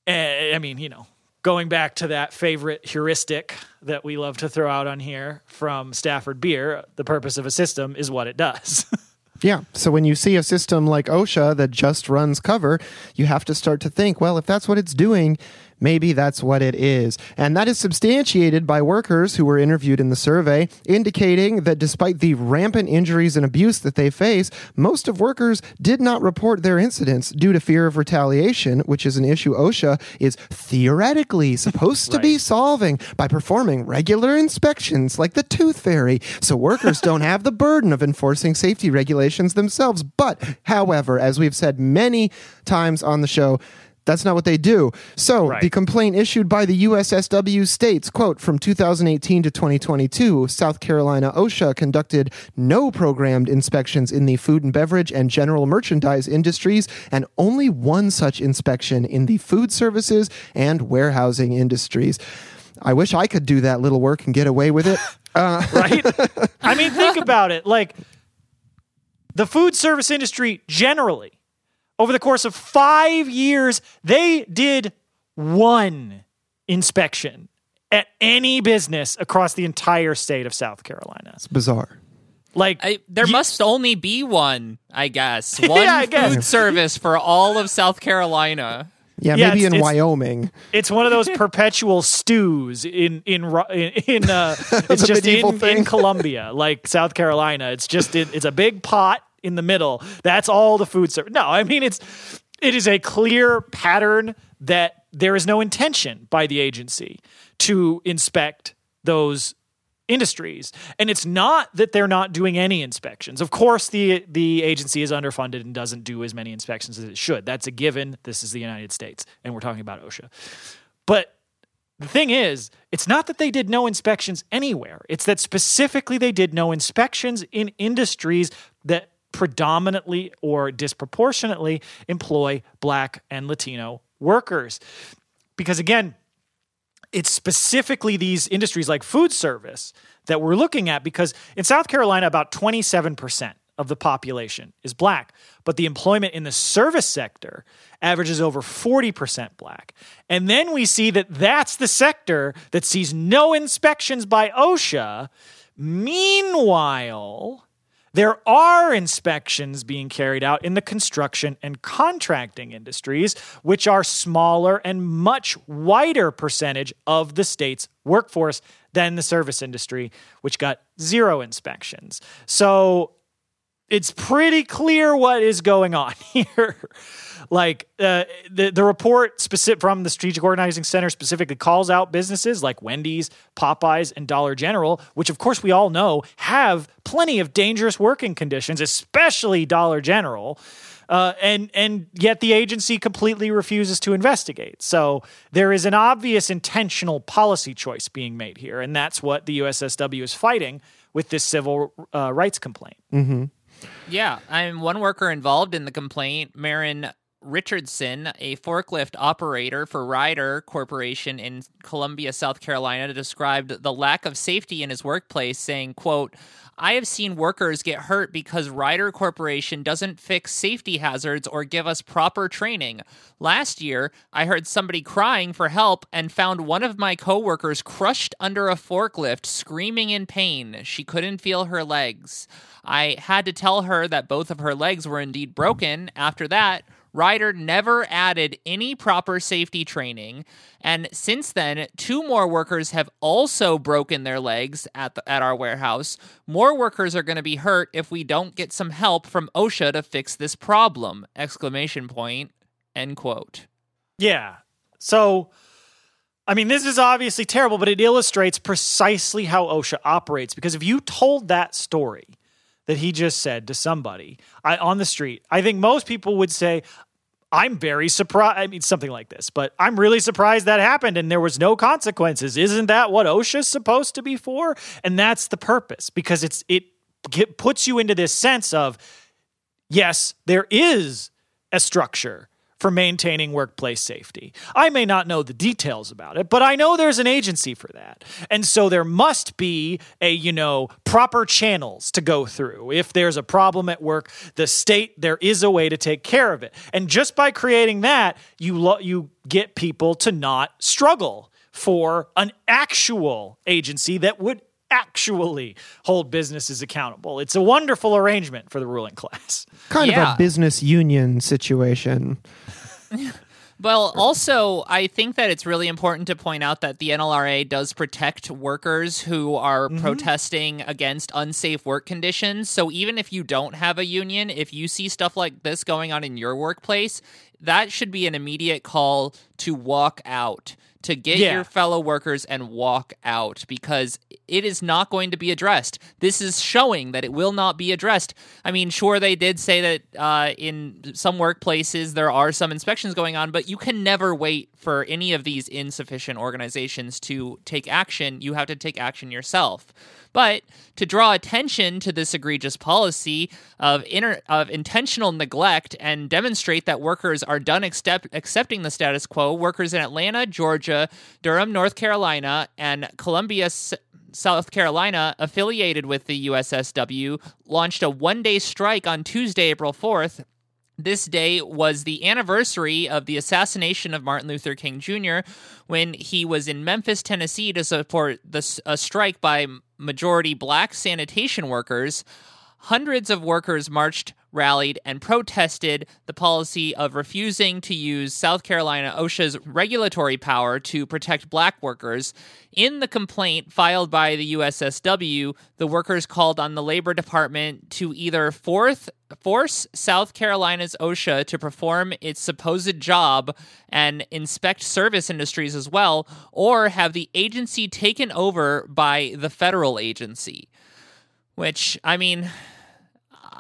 Eh, I mean, you know, going back to that favorite heuristic that we love to throw out on here from Stafford Beer, the purpose of a system is what it does. Yeah. So when you see a system like OSHA that just runs cover, you have to start to think, well, if that's what it's doing, maybe that's what it is. And that is substantiated by workers who were interviewed in the survey, indicating that despite the rampant injuries and abuse that they face, most of workers did not report their incidents due to fear of retaliation, which is an issue OSHA is theoretically supposed to be solving by performing regular inspections like the tooth fairy so workers don't have the burden of enforcing safety regulations themselves but however as we've said many times on the show that's not what they do. So Right. the complaint issued by the USSW states, quote, from 2018 to 2022, South Carolina OSHA conducted no programmed inspections in the food and beverage and general merchandise industries and only one such inspection in the food services and warehousing industries. I wish I could do that little work and get away with it. Uh, right? I mean, think about it. Like the food service industry generally, over the course of five years, they did one inspection at any business across the entire state of South Carolina. it's bizarre. Like I, there you- must only be one, I guess. One I guess. food service for all of South Carolina. Yeah, Yeah, maybe it's- in it's- Wyoming. It's one of those perpetual stews in in in, in uh, it's a just medieval in, thing. in Columbia, like South Carolina. It's just in, it's a big pot in the middle. That's all the food service. No, I mean it's it is a clear pattern that there is no intention by the agency to inspect those industries. And it's not that they're not doing any inspections. Of course the the agency is underfunded and doesn't do as many inspections as it should. That's a given. This is the united states and we're talking about osha. But the thing is it's not that they did no inspections anywhere. It's that specifically they did no inspections in industries that predominantly or disproportionately employ black and latino workers because again it's specifically these industries like food service that we're looking at because in South Carolina, about 27% of the population is black, but the employment in the service sector averages over 40% black. And then we see that that's the sector that sees no inspections by OSHA. Meanwhile, there are inspections being carried out in the construction and contracting industries, which are smaller and much wider percentage of the state's workforce than the service industry, which got zero inspections. So it's pretty clear what is going on here. like uh, the the report specific from the Strategic Organizing Center specifically calls out businesses like Wendy's, Popeyes, and Dollar General, which of course we all know have plenty of dangerous working conditions, especially Dollar General. Uh, and and yet the agency completely refuses to investigate. So there is an obvious intentional policy choice being made here, and that's what the USSW is fighting with this civil uh, rights complaint. Mm-hmm. Yeah, I'm one worker involved in the complaint, Marin Richardson, a forklift operator for Ryder Corporation in Columbia, South Carolina, described the lack of safety in his workplace, saying, quote, I have seen workers get hurt because Ryder Corporation doesn't fix safety hazards or give us proper training. Last year, I heard somebody crying for help and found one of my coworkers crushed under a forklift, screaming in pain. She couldn't feel her legs. I had to tell her that both of her legs were indeed broken. After that, Ryder never added any proper safety training, and since then, two more workers have also broken their legs at the, at our warehouse. More workers are going to be hurt if we don't get some help from OSHA to fix this problem! Exclamation point. End quote. Yeah. So, I mean, this is obviously terrible, but it illustrates precisely how OSHA operates. Because if you told that story that he just said to somebody I, on the street, I think most people would say, I'm very surprised. I mean, something like this, but I'm really surprised that happened and there was no consequences. Isn't that what OSHA's supposed to be for? And that's the purpose because it's it get, puts you into this sense of yes, there is a structure for maintaining workplace safety. I may not know the details about it, but I know there's an agency for that. And so there must be a, you know, proper channels to go through. If there's a problem at work, the state there is a way to take care of it. And just by creating that, you lo- you get people to not struggle for an actual agency that would actually hold businesses accountable. It's a wonderful arrangement for the ruling class. Kind Yeah. of a business union situation. Well, also, I think that it's really important to point out that the NLRA does protect workers who are mm-hmm. protesting against unsafe work conditions. So even if you don't have a union, if you see stuff like this going on in your workplace, that should be an immediate call to walk out, to get Yeah. your fellow workers and walk out because it is not going to be addressed. This is showing that it will not be addressed. I mean, sure, they did say that uh, in some workplaces there are some inspections going on, but you can never wait for any of these insufficient organizations to take action. You have to take action yourself. But to draw attention to this egregious policy of inter- of intentional neglect and demonstrate that workers are done accept- accepting the status quo, workers in Atlanta, Georgia, Durham, North Carolina, and Columbia, S- South Carolina, affiliated with the USSW, launched a one day strike on Tuesday, April 4th. This day was the anniversary of the assassination of Martin Luther King Jr. when he was in Memphis, Tennessee to support the, a strike by majority black sanitation workers. Hundreds of workers marched rallied and protested the policy of refusing to use South Carolina OSHA's regulatory power to protect black workers. In the complaint filed by the USSW, the workers called on the Labor Department to either forth, force South Carolina's OSHA to perform its supposed job and inspect service industries as well, or have the agency taken over by the federal agency. Which, I mean,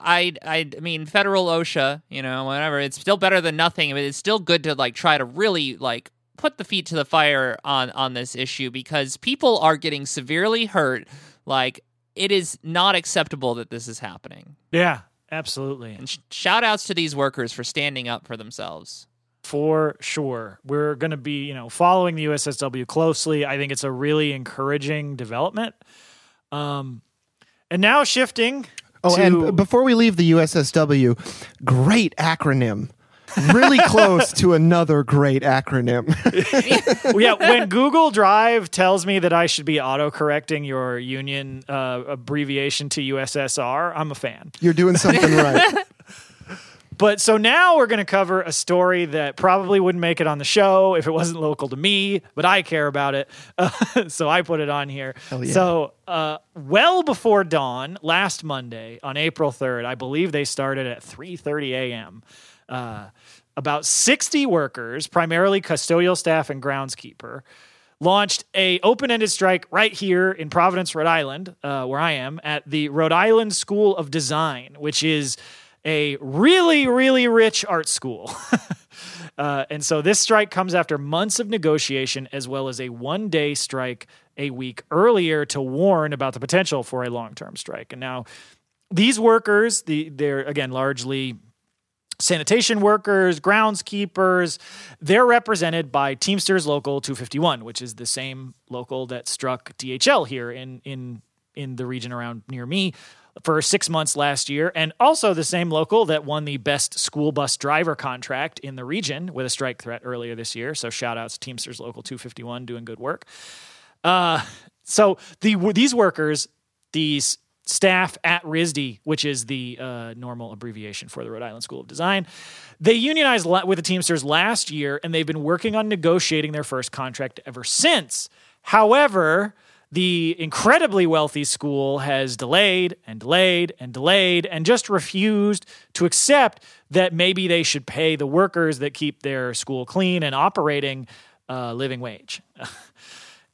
I, I mean federal OSHA, you know, whatever. It's still better than nothing. But it's still good to like try to really like put the feet to the fire on on this issue because people are getting severely hurt. Like it is not acceptable that this is happening. Yeah, absolutely. And sh- shout outs to these workers for standing up for themselves. For sure. We're going to be, you know, following the USSW closely. I think it's a really encouraging development. Um, and now shifting Oh, to- and before we leave the USSW, great acronym. Really close to another great acronym. Yeah, when Google Drive tells me that I should be auto-correcting your union uh, abbreviation to USSR, I'm a fan. You're doing something right. But so now we're going to cover a story that probably wouldn't make it on the show if it wasn't local to me, but I care about it, uh, so I put it on here. Yeah. So, uh, well before dawn last Monday on April third, I believe they started at three thirty a.m. Uh, about sixty workers, primarily custodial staff and groundskeeper, launched a open-ended strike right here in Providence, Rhode Island, uh, where I am at the Rhode Island School of Design, which is a really, really rich art school. uh, and so this strike comes after months of negotiation, as well as a one-day strike a week earlier to warn about the potential for a long-term strike. And now these workers, the they're again largely sanitation workers, groundskeepers, they're represented by Teamsters Local 251, which is the same local that struck DHL here in in in the region around near me for 6 months last year and also the same local that won the best school bus driver contract in the region with a strike threat earlier this year. So shout outs to Teamsters Local 251 doing good work. Uh, so the these workers, these staff at RISD, which is the uh, normal abbreviation for the Rhode Island School of Design, they unionized with the Teamsters last year, and they've been working on negotiating their first contract ever since. However, the incredibly wealthy school has delayed and delayed and delayed and just refused to accept that maybe they should pay the workers that keep their school clean and operating uh, living wage.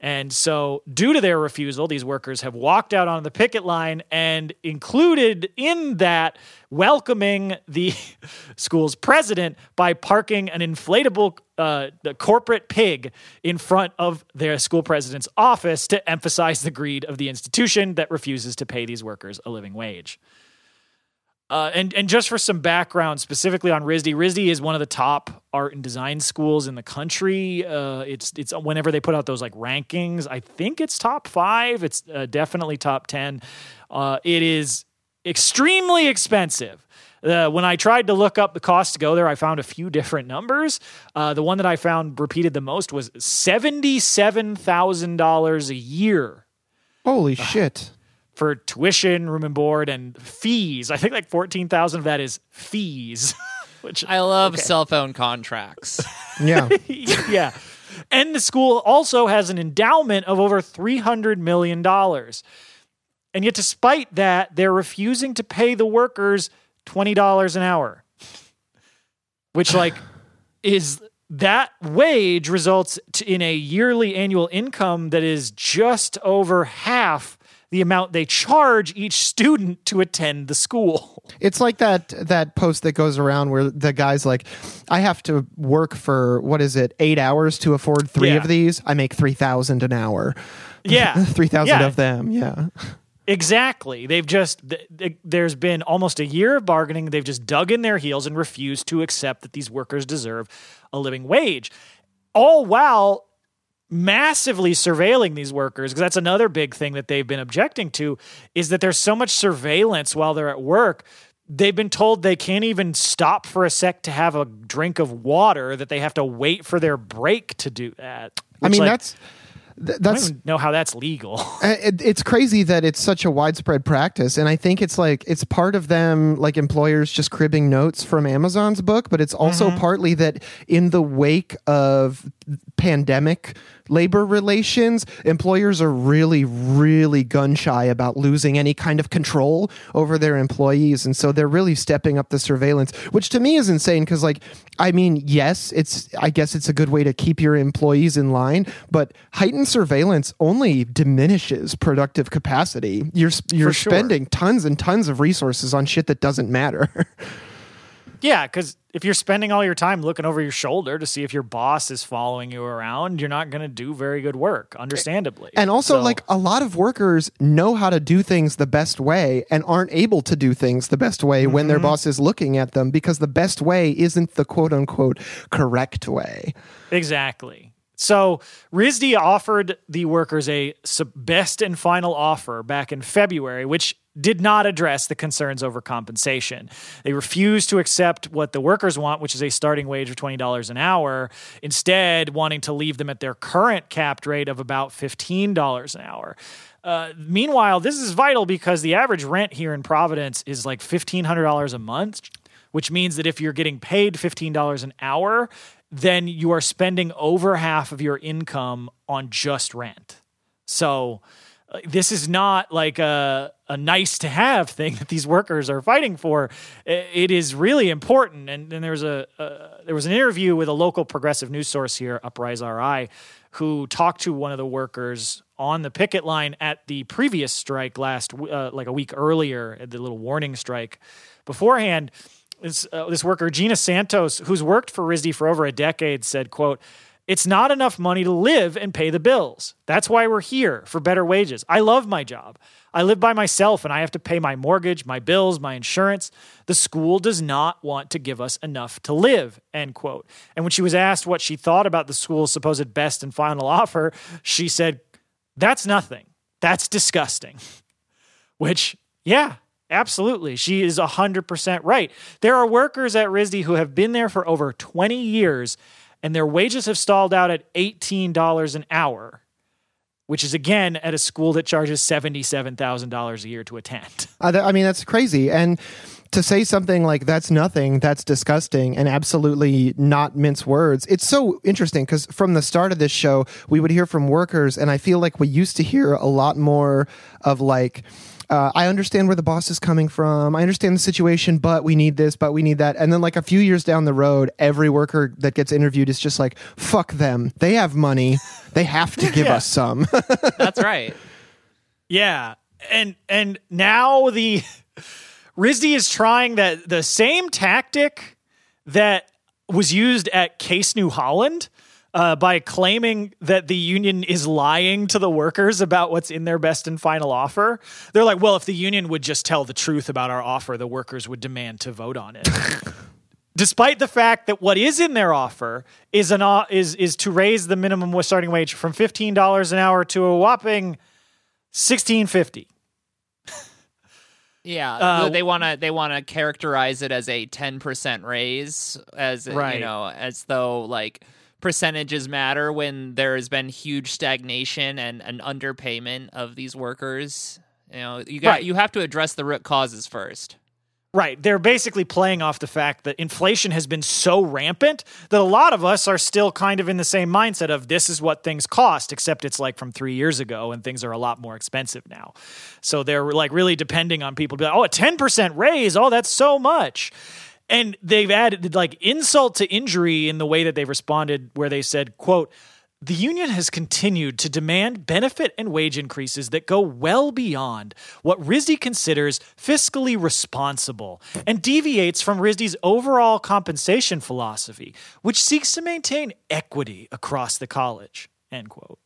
And so, due to their refusal, these workers have walked out on the picket line and included in that welcoming the school's president by parking an inflatable uh, corporate pig in front of their school president's office to emphasize the greed of the institution that refuses to pay these workers a living wage. Uh, and and just for some background, specifically on RISD, RISD is one of the top art and design schools in the country. Uh, it's it's whenever they put out those like rankings, I think it's top five. It's uh, definitely top ten. Uh, it is extremely expensive. Uh, when I tried to look up the cost to go there, I found a few different numbers. Uh, the one that I found repeated the most was seventy-seven thousand dollars a year Holy shit. for tuition, room and board, and fees. I think like fourteen thousand of that is fees. Which I love cell phone contracts. Yeah. yeah. And the school also has an endowment of over $300 million. And yet, despite that, they're refusing to pay the workers $20 an hour, which, like, is that wage results in a yearly annual income that is just over half the amount they charge each student to attend the school. It's like that that post that goes around where the guy's like, I have to work for what is it, eight hours to afford three Yeah. of these. I make three thousand an hour. Yeah. three thousand Yeah. of them. Yeah. Exactly. They've just th- th- there's been almost a year of bargaining. They've just dug in their heels and refused to accept that these workers deserve a living wage. All while massively surveilling these workers because that's another big thing that they've been objecting to is that there's so much surveillance while they're at work. They've been told they can't even stop for a sec to have a drink of water that they have to wait for their break to do that. I mean, like, that's th- I don't that's even know how that's legal. It, it's crazy that it's such a widespread practice and i think it's like it's part of them like employers just cribbing notes from amazon's book but it's also mm-hmm. partly that in the wake of pandemic labor relations employers are really really gun shy about losing any kind of control over their employees. And so they're really stepping up the surveillance which to me is insane because like i mean yes it's i guess it's a good way to keep your employees in line but heightened surveillance only diminishes productive capacity. You're you're For sure. spending tons and tons of resources on shit that doesn't matter yeah, because if you're spending all your time looking over your shoulder to see if your boss is following you around, you're not going to do very good work, understandably. And also, So- like a lot of workers know how to do things the best way and aren't able to do things the best way when Mm-hmm. their boss is looking at them because the best way isn't the quote unquote correct way. Exactly. So RISD offered the workers a best and final offer back in February, which did not address the concerns over compensation. They refused to accept what the workers want, which is a starting wage of $20 an hour, instead, wanting to leave them at their current capped rate of about $15 an hour. Uh, meanwhile, this is vital because the average rent here in Providence is like $1,500 a month, which means that if you're getting paid $15 an hour, then you are spending over half of your income on just rent. So uh, this is not like a, a nice to have thing that these workers are fighting for. It is really important. And, and there's a, uh, there was an interview with a local progressive news source here, Uprise RI, who talked to one of the workers on the picket line at the previous strike last, uh, like a week earlier, the little warning strike beforehand this, uh, this worker gina santos who's worked for risd for over a decade said quote it's not enough money to live and pay the bills that's why we're here for better wages i love my job i live by myself and i have to pay my mortgage my bills my insurance. The school does not want to give us enough to live end quote. And when she was asked what she thought about the school's supposed best and final offer she said that's nothing. That's disgusting. Which, yeah, absolutely. She is 100% right. There are workers at RISD who have been there for over 20 years and their wages have stalled out at $18 an hour, which is again at a school that charges $77,000 a year to attend. Uh, th- I mean, that's crazy. And to say something like that's nothing, that's disgusting, and absolutely not mince words, it's so interesting because from the start of this show, we would hear from workers, and I feel like we used to hear a lot more of like, uh, I understand where the boss is coming from. I understand the situation, but we need this, but we need that. And then, like a few years down the road, every worker that gets interviewed is just like, fuck them. They have money. They have to give Yeah. us some. That's right. Yeah. And and now the RISD is trying that the same tactic that was used at Case New Holland uh, by claiming that the union is lying to the workers about what's in their best and final offer. They're like, well, if the union would just tell the truth about our offer, the workers would demand to vote on it. Despite the fact that what is in their offer is an o- is is to raise the minimum starting wage from fifteen dollars an hour to a whopping sixteen fifty. Yeah, Uh, they want to they want to characterize it as a 10% raise as Right. you know, as though like percentages matter when there has been huge stagnation and an underpayment of these workers. You know, you got Right. you have to address the root causes first. Right. They're basically playing off the fact that inflation has been so rampant that a lot of us are still kind of in the same mindset of this is what things cost, except it's like from three years ago and things are a lot more expensive now. So they're like really depending on people to be like, oh, a 10% raise. Oh, that's so much. And they've added like insult to injury in the way that they've responded, where they said, quote, the union has continued to demand benefit and wage increases that go well beyond what RISD considers fiscally responsible and deviates from RISD's overall compensation philosophy, which seeks to maintain equity across the college. End quote.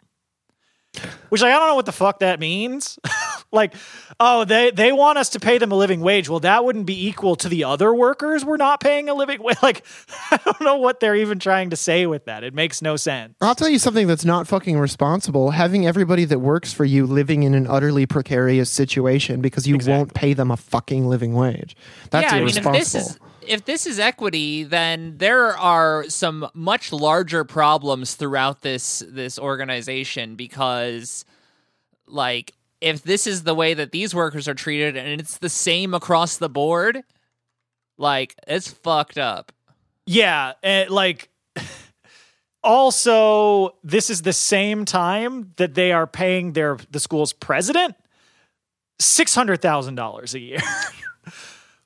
Which like, I don't know what the fuck that means. like, oh, they they want us to pay them a living wage. Well, that wouldn't be equal to the other workers we're not paying a living wage. Like, I don't know what they're even trying to say with that. It makes no sense. I'll tell you something that's not fucking responsible. Having everybody that works for you living in an utterly precarious situation because you won't pay them a fucking living wage. That's yeah, I mean, irresponsible. if this is if this is equity, then there are some much larger problems throughout this this organization because, like, if this is the way that these workers are treated and it's the same across the board, like, it's fucked up. Yeah, and like also this is the same time that they are paying their the school's president $600,000 a year.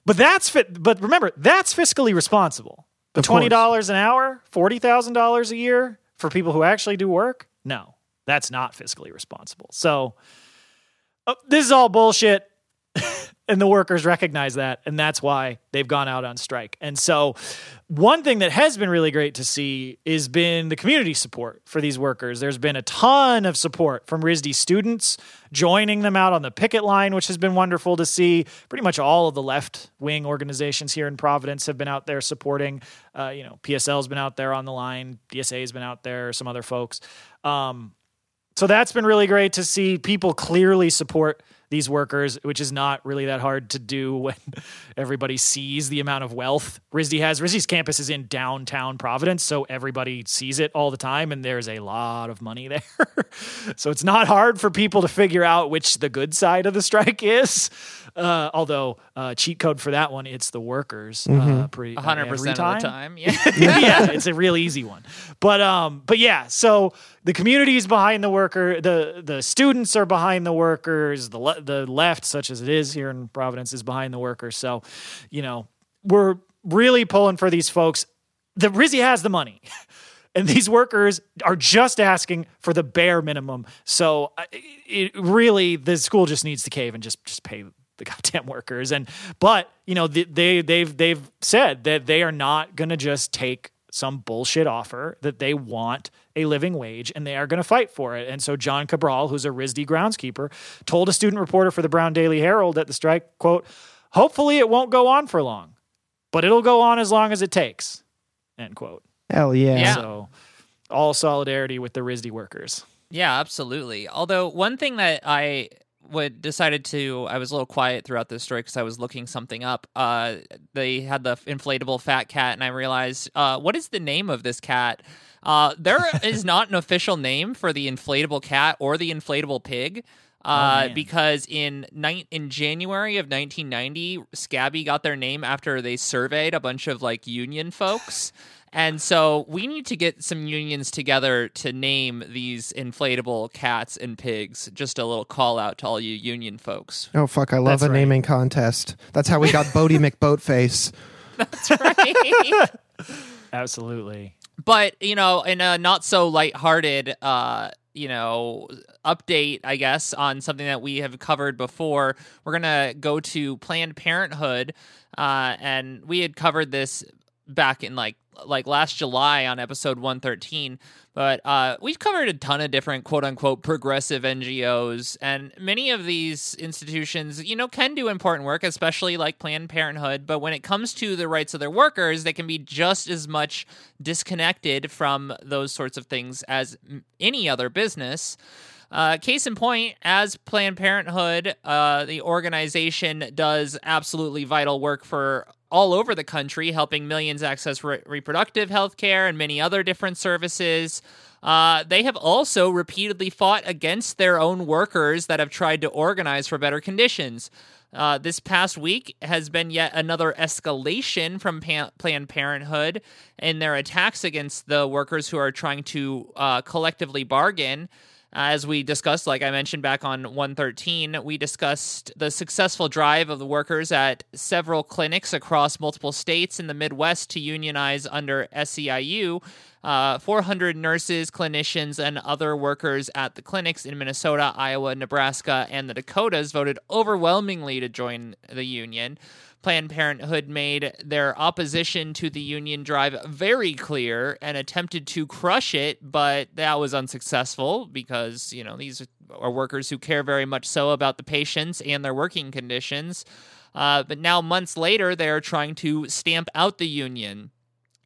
but that's but remember, that's fiscally responsible. Of $20 an hour, $40,000 a year for people who actually do work? No. That's not fiscally responsible. So uh, this is all bullshit and the workers recognize that and that's why they've gone out on strike. And so one thing that has been really great to see is been the community support for these workers. There's been a ton of support from risd students joining them out on the picket line which has been wonderful to see. Pretty much all of the left wing organizations here in providence have been out there supporting. Uh, you know psl's been out there on the line dsa has been out there some other folks. Um, so that's been really great to see people clearly support these workers, which is not really that hard to do when everybody sees the amount of wealth RISD has. RISD's campus is in downtown Providence, so everybody sees it all the time, and there's a lot of money there. so it's not hard for people to figure out which the good side of the strike is. Uh, although uh, cheat code for that one, it's the workers. Uh, pretty uh, hundred every percent of the time. Yeah. yeah, it's a real easy one. But um, but yeah, so the community is behind the worker. The the students are behind the workers. The le- the left, such as it is here in Providence, is behind the workers. So, you know, we're really pulling for these folks. The RISD has the money. And these workers are just asking for the bare minimum. So, it really, the school just needs to cave and just just pay the goddamn workers and but you know they, they they've they've said that they are not going to just take some bullshit offer that they want a living wage and they are going to fight for it and so john cabral who's a risd groundskeeper told a student reporter for the brown daily herald at the strike quote hopefully it won't go on for long but it'll go on as long as it takes end quote Hell yeah. Yeah. so all solidarity with the risd workers Yeah, absolutely. Although one thing that I would decided to, I was a little quiet throughout this story because I was looking something up. Uh, they had the inflatable fat cat, and I realized, uh, what is the name of this cat? Uh, there is not an official name for the inflatable cat or the inflatable pig. Uh, man. because in ni- in January of 1990, Scabby got their name after they surveyed a bunch of like union folks, and so we need to get some unions together to name these inflatable cats and pigs. Just a little call out to all you union folks. Oh fuck! I love That's a right. naming contest. That's how we got Boaty McBoatface. That's right. absolutely but you know, in a not so lighthearted, uh, you know, update, I guess, on something that we have covered before, we're gonna go to Planned Parenthood, uh, and we had covered this back in like like last July on episode 113. But uh, we've covered a ton of different quote unquote progressive NGOs, and many of these institutions, you know, can do important work, especially like Planned Parenthood. But when it comes to the rights of their workers, they can be just as much disconnected from those sorts of things as any other business. Uh, case in point, as Planned Parenthood, uh, the organization does absolutely vital work for all over the country, helping millions access re- reproductive health care and many other different services. Uh, they have also repeatedly fought against their own workers that have tried to organize for better conditions. Uh, this past week has been yet another escalation from pa- Planned Parenthood in their attacks against the workers who are trying to uh, collectively bargain. As we discussed, like I mentioned back on 113, we discussed the successful drive of the workers at several clinics across multiple states in the Midwest to unionize under SEIU. Uh, 400 nurses, clinicians, and other workers at the clinics in Minnesota, Iowa, Nebraska, and the Dakotas voted overwhelmingly to join the union. Planned Parenthood made their opposition to the union drive very clear and attempted to crush it, but that was unsuccessful because, you know, these are workers who care very much so about the patients and their working conditions. Uh, but now, months later, they're trying to stamp out the union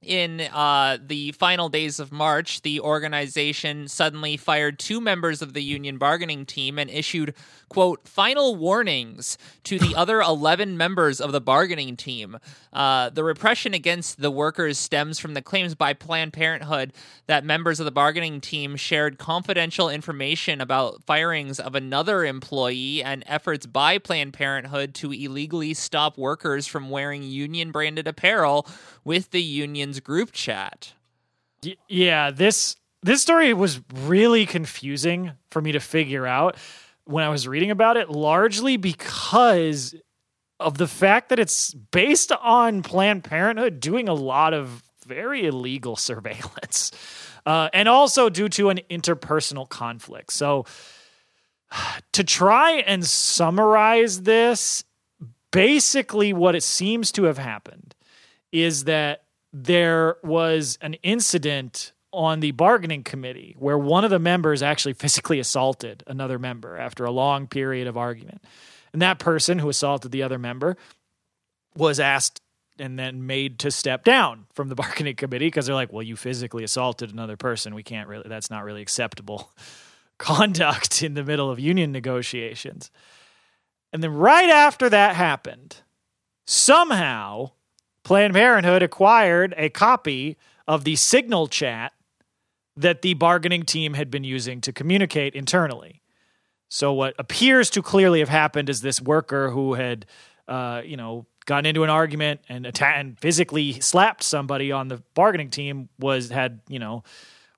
in uh, the final days of March, the organization suddenly fired two members of the union bargaining team and issued, quote, final warnings to the other 11 members of the bargaining team. Uh, the repression against the workers stems from the claims by Planned Parenthood that members of the bargaining team shared confidential information about firings of another employee and efforts by Planned Parenthood to illegally stop workers from wearing union branded apparel with the union's group chat. Y- yeah, this this story was really confusing for me to figure out when I was reading about it, largely because of the fact that it's based on Planned Parenthood doing a lot of very illegal surveillance, uh, and also due to an interpersonal conflict. So, to try and summarize this, basically, what it seems to have happened is that there was an incident on the bargaining committee where one of the members actually physically assaulted another member after a long period of argument. And that person who assaulted the other member was asked and then made to step down from the bargaining committee because they're like, well, you physically assaulted another person. We can't really, that's not really acceptable conduct in the middle of union negotiations. And then right after that happened, somehow Planned Parenthood acquired a copy of the signal chat that the bargaining team had been using to communicate internally. So what appears to clearly have happened is this worker who had, uh, you know, gotten into an argument and atta- and physically slapped somebody on the bargaining team was had you know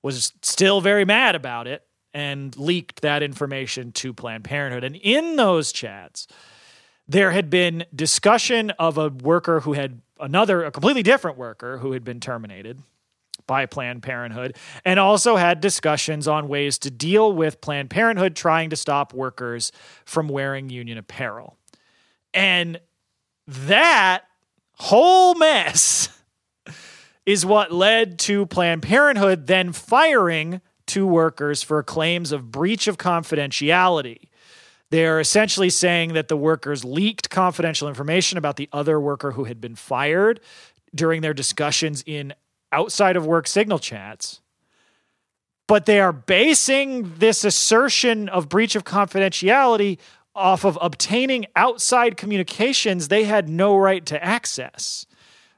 was still very mad about it and leaked that information to Planned Parenthood. And in those chats, there had been discussion of a worker who had another, a completely different worker who had been terminated by Planned Parenthood, and also had discussions on ways to deal with Planned Parenthood trying to stop workers from wearing union apparel. And that whole mess is what led to Planned Parenthood then firing two workers for claims of breach of confidentiality. They're essentially saying that the workers leaked confidential information about the other worker who had been fired during their discussions in outside of work signal chats. But they are basing this assertion of breach of confidentiality off of obtaining outside communications they had no right to access.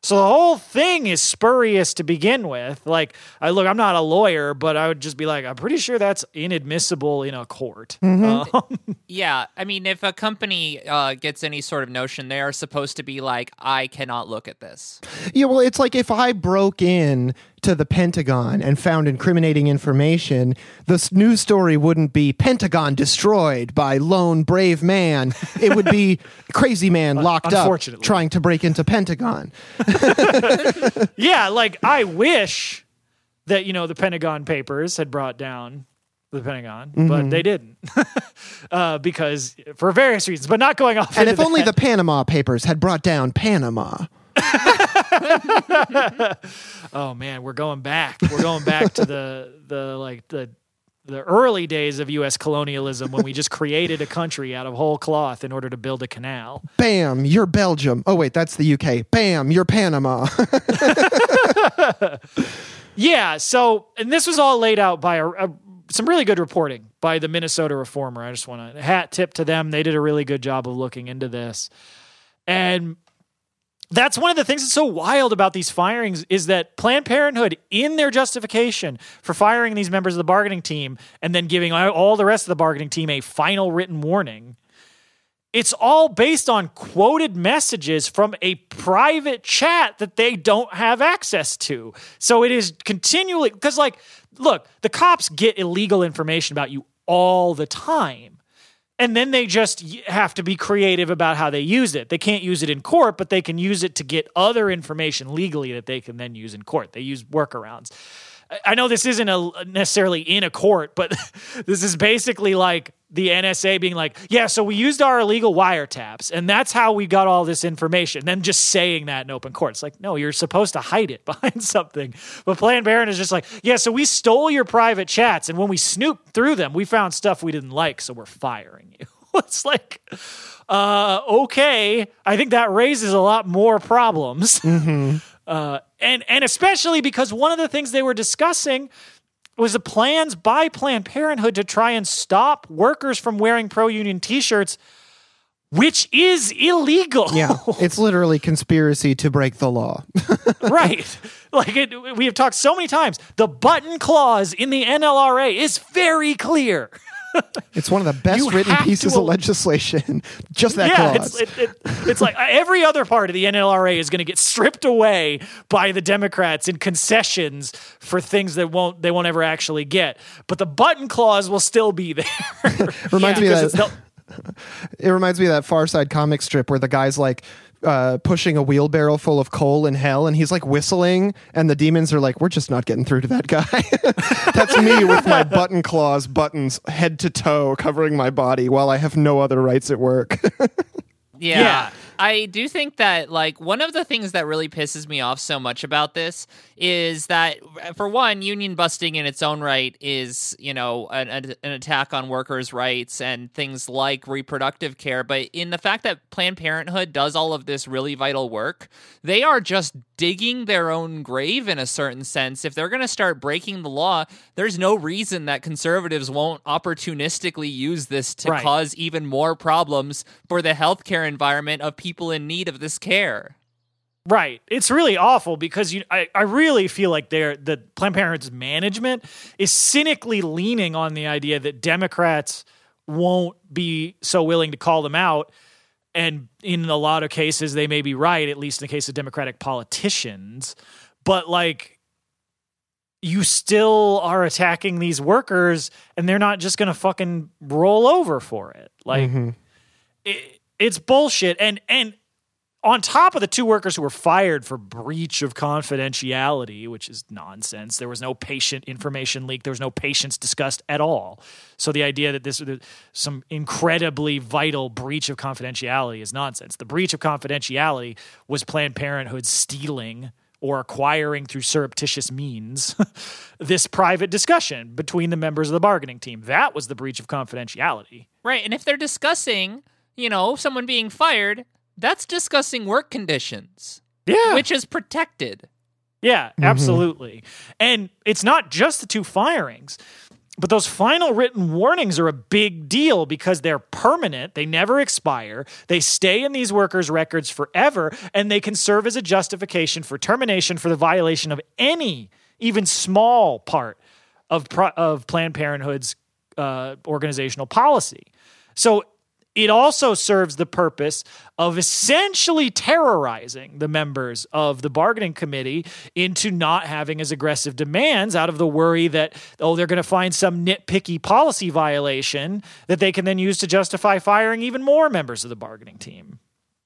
So the whole thing is spurious to begin with. Like, I look, I'm not a lawyer, but I would just be like, I'm pretty sure that's inadmissible in a court. Mm-hmm. Um, Yeah, I mean, if a company uh, gets any sort of notion, they are supposed to be like, I cannot look at this. Yeah, well, it's like if I broke in to the Pentagon and found incriminating information, the news story wouldn't be Pentagon destroyed by lone brave man. It would be crazy man locked up trying to break into Pentagon. yeah, like I wish that you know the Pentagon Papers had brought down the Pentagon, Mm-hmm. but they didn't uh, because for various reasons. But not going off. And if only that. the Panama Papers had brought down Panama. oh man, we're going back. We're going back to the the like the the early days of U.S. colonialism when we just created a country out of whole cloth in order to build a canal. Bam, you're Belgium. Oh, wait, that's the UK. Bam, you're Panama. Yeah. So, and this was all laid out by a, a, some really good reporting by the Minnesota Reformer. I just want to hat tip to them. They did a really good job of looking into this. And that's one of the things that's so wild about these firings is that Planned Parenthood, in their justification for firing these members of the bargaining team and then giving all the rest of the bargaining team a final written warning, it's all based on quoted messages from a private chat that they don't have access to. So it is continually because, like, look, the cops get illegal information about you all the time. And then they just have to be creative about how they use it. They can't use it in court, but they can use it to get other information legally that they can then use in court. They use workarounds. I know this isn't a necessarily in a court, but this is basically like the NSA being like, yeah, so we used our illegal wiretaps, and that's how we got all this information. Then just saying that in open court. It's like, no, you're supposed to hide it behind something. But Planned Parenthood is just like, yeah, so we stole your private chats, and when we snooped through them, we found stuff we didn't like, so we're firing you. it's like, uh, okay, I think that raises a lot more problems. Mm-hmm. Uh, and and especially because one of the things they were discussing was the plans by Planned Parenthood to try and stop workers from wearing pro union T-shirts, which is illegal. Yeah, it's literally conspiracy to break the law. right. Like it, we have talked so many times. The button clause in the NLRA is very clear. It's one of the best You written pieces of legislation. Just that yeah, clause. it's, it, it, it's like uh, every other part of the NLRA is going to get stripped away by the Democrats in concessions for things that won't they won't ever actually get. But the button clause will still be there. reminds me of that. It reminds me of that Far Side comic strip where the guy's like uh, pushing a wheelbarrow full of coal in hell, and he's like whistling, and the demons are like, "We're just not getting through to that guy." That's me with my button clause, buttons head to toe, covering my body while I have no other rights at work. Yeah. Yeah. I do think that like one of the things that really pisses me off so much about this is that for one union busting in its own right is, you know, an, an an attack on workers' rights and things like reproductive care, but in the fact that Planned Parenthood does all of this really vital work, they are just digging their own grave in a certain sense. If they're going to start breaking the law, there's no reason that conservatives won't opportunistically use this to Right. cause even more problems for the healthcare environment of people in need of this care. Right. It's really awful because you I, I really feel like they're the Planned Parenthood's management is cynically leaning on the idea that Democrats won't be so willing to call them out. And in a lot of cases they may be right, at least in the case of Democratic politicians. But like you still are attacking these workers and they're not just gonna fucking roll over for it. Like mm-hmm. it, it's bullshit. And and on top of the two workers who were fired for breach of confidentiality, which is nonsense. There was no patient information leak. There was no patients discussed at all. So the idea that this was some incredibly vital breach of confidentiality is nonsense. The breach of confidentiality was Planned Parenthood stealing or acquiring through surreptitious means this private discussion between the members of the bargaining team. That was the breach of confidentiality. Right. And if they're discussing, you know, someone being fired, that's discussing work conditions, Yeah. which is protected. Yeah, absolutely. And it's not just the two firings, but those final written warnings are a big deal because they're permanent. They never expire. They stay in these workers' records forever, and they can serve as a justification for termination for the violation of any, even small part of, of Planned Parenthood's uh, organizational policy. So it also serves the purpose of essentially terrorizing the members of the bargaining committee into not having as aggressive demands out of the worry that, oh, they're going to find some nitpicky policy violation that they can then use to justify firing even more members of the bargaining team.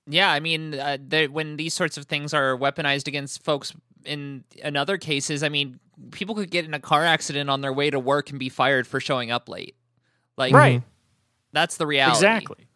Yeah, I mean, uh, when these sorts of things are weaponized against folks in in other cases, I mean, people could get in a car accident on their way to work and be fired for showing up late. Like, Right. That's the reality. Exactly.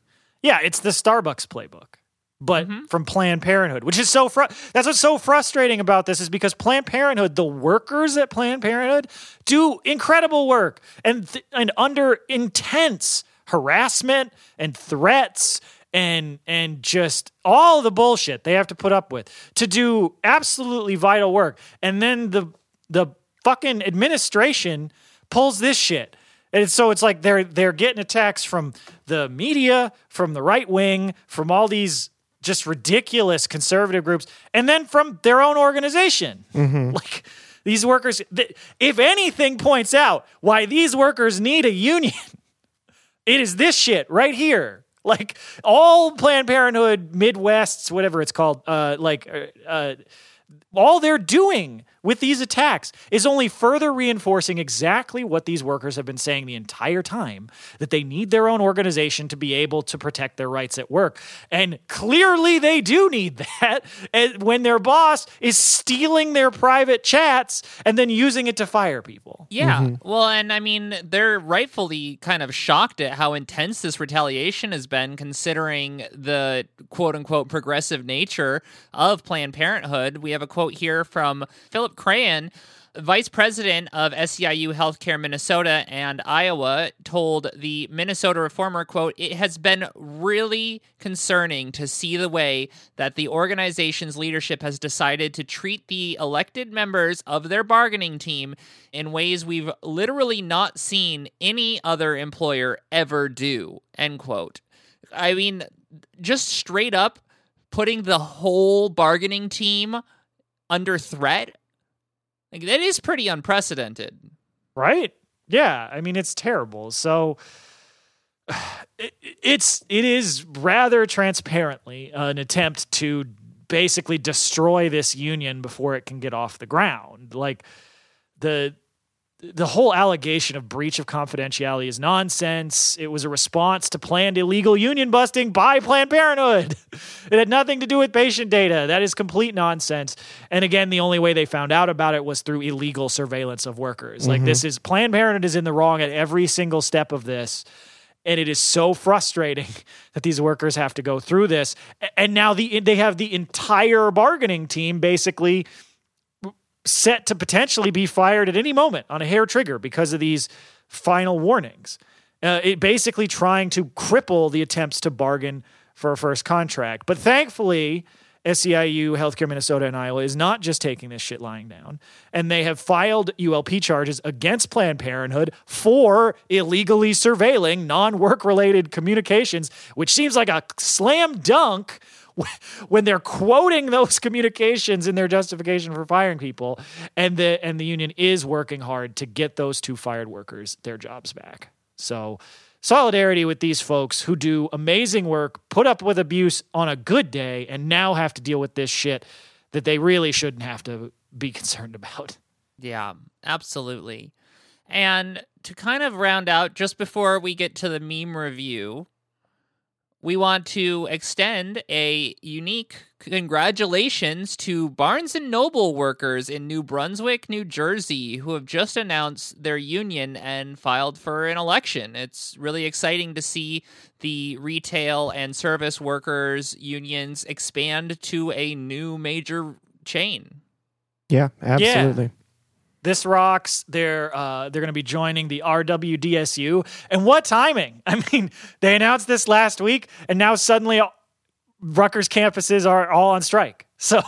Yeah, it's the Starbucks playbook, but mm-hmm. from Planned Parenthood, which is so fru- that's what's so frustrating about this is because Planned Parenthood, the workers at Planned Parenthood do incredible work and th- and under intense harassment and threats and and just all the bullshit they have to put up with to do absolutely vital work. And then the the fucking administration pulls this shit. And so it's like they're they're getting attacks from the media, from the right wing, from all these just ridiculous conservative groups, and then from their own organization. Like these workers, if anything points out why these workers need a union, it is this shit right here. Like all Planned Parenthood Midwests, whatever it's called, uh, like uh, uh, all they're doing with these attacks is only further reinforcing exactly what these workers have been saying the entire time that they need their own organization to be able to protect their rights at work. And clearly they do need that when their boss is stealing their private chats and then using it to fire people. Yeah. Mm-hmm. Well, and I mean, they're rightfully kind of shocked at how intense this retaliation has been, considering the quote unquote progressive nature of Planned Parenthood. We have a quote here from Philip Cryan vice president of SEIU Healthcare Minnesota and Iowa told the Minnesota Reformer quote it has been really concerning to see the way that the organization's leadership has decided to treat the elected members of their bargaining team in ways we've literally not seen any other employer ever do end quote. I mean just straight up putting the whole bargaining team under threat like that is pretty unprecedented. Right? Yeah, I mean it's terrible. So it, it's it is rather transparently an attempt to basically destroy this union before it can get off the ground. Like the the whole allegation of breach of confidentiality is nonsense. It was a response to planned illegal union busting by Planned Parenthood. It had nothing to do with patient data. That is complete nonsense. And again, the only way they found out about it was through illegal surveillance of workers. Mm-hmm. Like this is Planned Parenthood is in the wrong at every single step of this. And it is so frustrating that these workers have to go through this. And now the they have the entire bargaining team basically set to potentially be fired at any moment on a hair trigger because of these final warnings. Uh, it basically trying to cripple the attempts to bargain for a first contract. But thankfully, SEIU, Healthcare Minnesota, and Iowa is not just taking this shit lying down. And they have filed ULP charges against Planned Parenthood for illegally surveilling non work related communications, which seems like a slam dunk when they're quoting those communications in their justification for firing people, and the and the union is working hard to get those two fired workers their jobs back. So solidarity with these folks who do amazing work, put up with abuse on a good day, and now have to deal with this shit that they really shouldn't have to be concerned about. Yeah, absolutely. And to kind of round out, just before we get to the meme review, we want to extend a unique congratulations to Barnes and Noble workers in New Brunswick, New Jersey, who have just announced their union and filed for an election. It's really exciting to see the retail and service workers unions expand to a new major chain. Yeah, absolutely. Yeah. This rocks. They're uh, they're going to be joining the RWDSU. And what timing? I mean, they announced this last week, and now suddenly Rutgers campuses are all on strike. So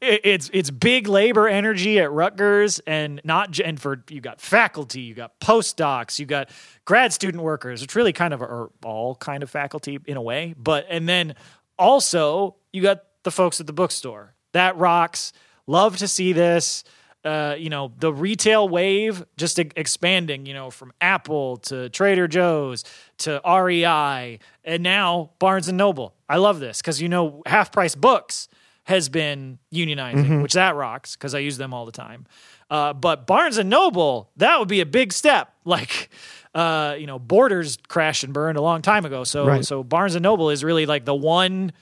it's it's big labor energy at Rutgers, and not and for you got faculty, you got postdocs, you got grad student workers, which really kind of are all kind of faculty in a way. But and then also you got the folks at the bookstore. That rocks. Love to see this. Uh, you know, the retail wave just e- expanding, you know, from Apple to Trader Joe's to REI and now Barnes and Noble. I love this because, you know, half price books has been unionizing, mm-hmm. which that rocks because I use them all the time. Uh, but Barnes and Noble, that would be a big step. Like, uh, you know, Borders crashed and burned a long time ago. So, right. so Barnes and Noble is really like the one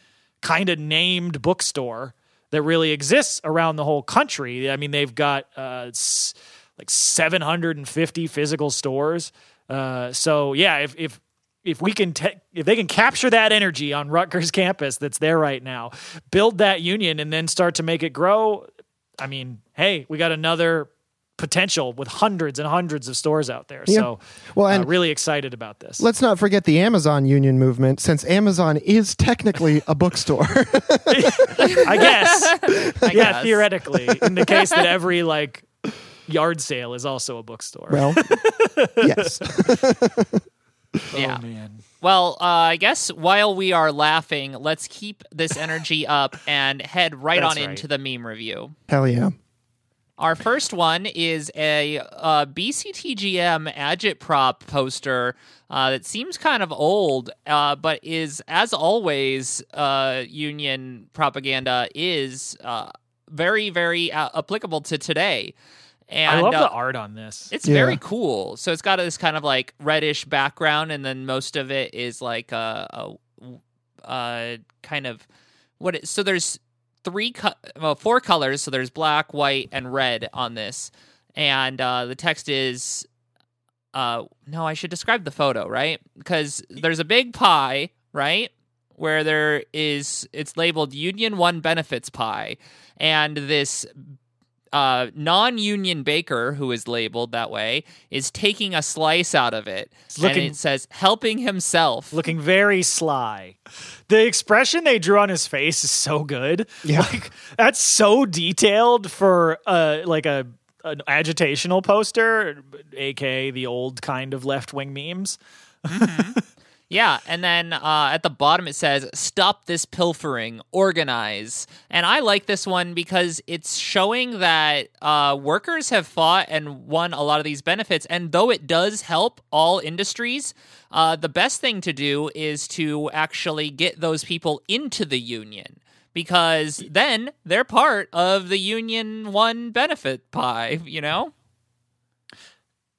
kind of named bookstore that really exists around the whole country. I mean, they've got uh, like 750 physical stores. Uh, so yeah, if if if we can te- if they can capture that energy on Rutgers campus that's there right now, build that union, and then start to make it grow. I mean, hey, we got another potential with hundreds and hundreds of stores out there. Yeah. So, well, uh, and uh, really excited about this. Let's not forget the Amazon union movement, since Amazon is technically a bookstore. I guess. I yeah, guess. theoretically, in the case that every like yard sale is also a bookstore. Well, yes. Oh, yeah. man. Well, uh, I guess while we are laughing, let's keep this energy up and head right That's on right. into the meme review. Hell yeah. Our first one is a, a BCTGM agitprop poster uh, that seems kind of old, uh, but is, as always, uh, union propaganda is uh, very very uh, applicable to today. And I love uh, the art on this. It's Yeah. very cool. So it's got this kind of like reddish background, and then most of it is like a, a, a kind of what. It, so there's three, co- well, four colors. So there's black, white, and red on this, and uh, the text is. Uh, no, I should describe the photo, right? Because there's a big pie, right? Where there is, it's labeled Union One Benefits Pie, and this uh, non-union baker who is labeled that way is taking a slice out of it looking- and it says helping himself looking very sly. The expression they drew on his face is so good. Yeah. Like that's so detailed for uh like a an agitational poster, aka the old kind of left wing memes. yeah and then uh, at the bottom it says stop this pilfering. Organize. And i like this one because it's showing that uh, workers have fought and won a lot of these benefits and though it does help all industries uh, the best thing to do is to actually get those people into the union because then they're part of the union one benefit pie you know?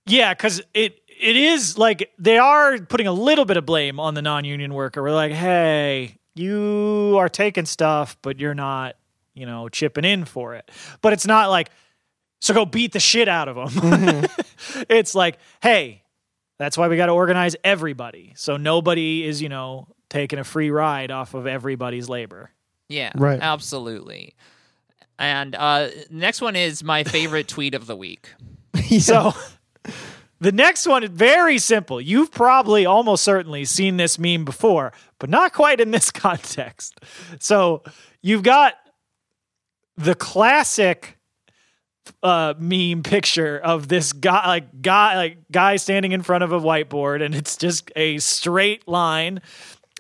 Yeah, because it it is like they are putting a little bit of blame on the non-union worker. We're like, hey, you are taking stuff, but you're not, you know, chipping in for it. But it's not like, so go beat the shit out of them. it's like, hey, that's why we got to organize everybody, so nobody is, you know, taking a free ride off of everybody's labor. Yeah, Right. absolutely. And uh, next one is my favorite tweet of the week. So the next one is very simple. You've probably almost certainly seen this meme before, but not quite in this context. So you've got the classic uh meme picture of this guy like guy like guy standing in front of a whiteboard and it's just a straight line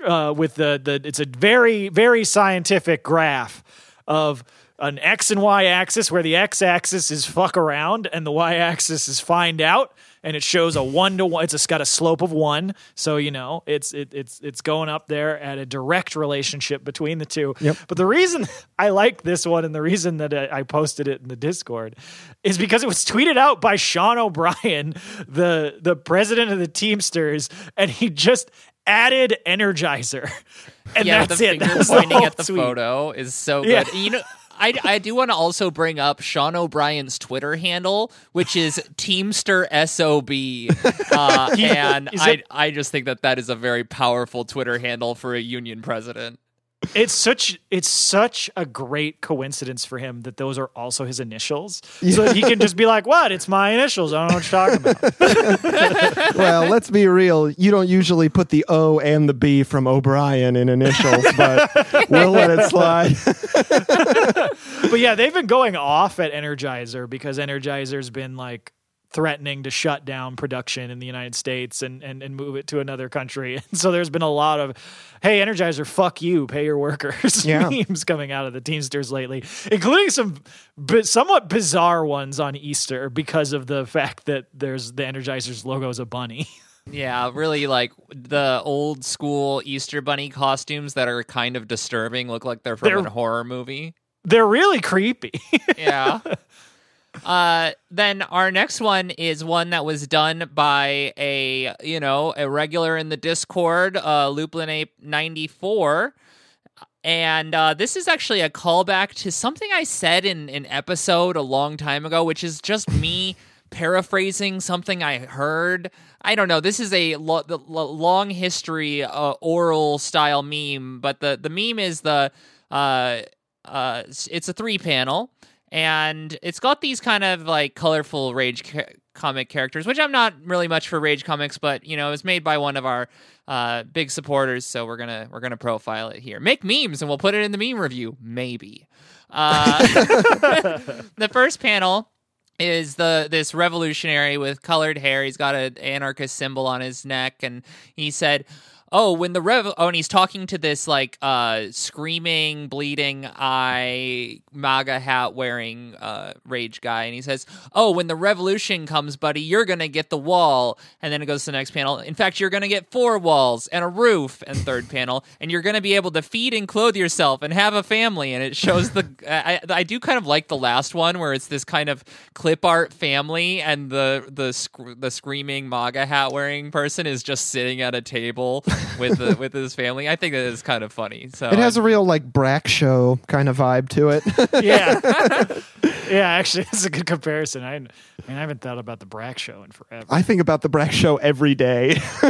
uh with the the it's a very very scientific graph of an x and y axis where the x axis is fuck around and the y axis is find out and it shows a one to one It's got a slope of one so you know it's it, it's it's going up there at a direct relationship between the two Yep. but the reason i like this one and the reason that I, I posted it in the discord is because it was tweeted out by sean o'brien the the president of the teamsters and he just added energizer and yeah, that's the it finger That's the pointing whole at the tweet. photo is so good. Yeah. You know, I, I do want to also bring up Sean O'Brien's Twitter handle, which is Teamster SOB. Uh, and I, I just think that that is a very powerful Twitter handle for a union president. It's such it's such a great coincidence for him that those are also his initials, so that he can just be like, "What? It's my initials. I don't know what you're talking about." well, let's be real. You don't usually put the O and the B from O'Brien in initials, but we'll let it slide. but yeah, they've been going off at Energizer because Energizer's been like threatening to shut down production in the United States and, and, and move it to another country. And so there's been a lot of, hey, Energizer, fuck you, pay your workers Yeah. memes coming out of the Teamsters lately, including some bi- somewhat bizarre ones on Easter because of the fact that there's the Energizer's logo is a bunny. Yeah, really like the old school Easter bunny costumes that are kind of disturbing, look like they're from They're- a horror movie. They're really creepy. yeah. Uh, then our next one is one that was done by a you know a regular in the Discord, uh, Lupulin Ape ninety four, and uh, this is actually a callback to something I said in an episode a long time ago, which is just me paraphrasing something I heard. I don't know. This is a lo- lo- long history uh, oral style meme, but the the meme is the uh uh it's a three panel and it's got these kind of like colorful rage ca- comic characters which i'm not really much for rage comics but you know it was made by one of our uh, big supporters so we're gonna we're gonna profile it here. Make memes and we'll put it in the meme review maybe. Uh, the first panel is the this revolutionary with colored hair. He's got an anarchist symbol on his neck and he said oh, when the rev, oh, and he's talking to this like uh screaming, bleeding eye, MAGA hat wearing uh rage guy, and he says, oh, when the revolution comes, buddy, you're gonna get the wall, and then it goes to the next panel. In fact, you're gonna get four walls and a roof, and third panel, and you're gonna be able to feed and clothe yourself and have a family, and it shows the. I, I do kind of like the last one where it's this kind of clip art family, and the the sc- the screaming MAGA hat wearing person is just sitting at a table with the, with his family. I think that is kind of funny. So It has a real like Brak show kind of vibe to it. Yeah. yeah, actually, that's a good comparison. I, I mean, I haven't thought about the Brak show in forever. I think about the Brak show every day.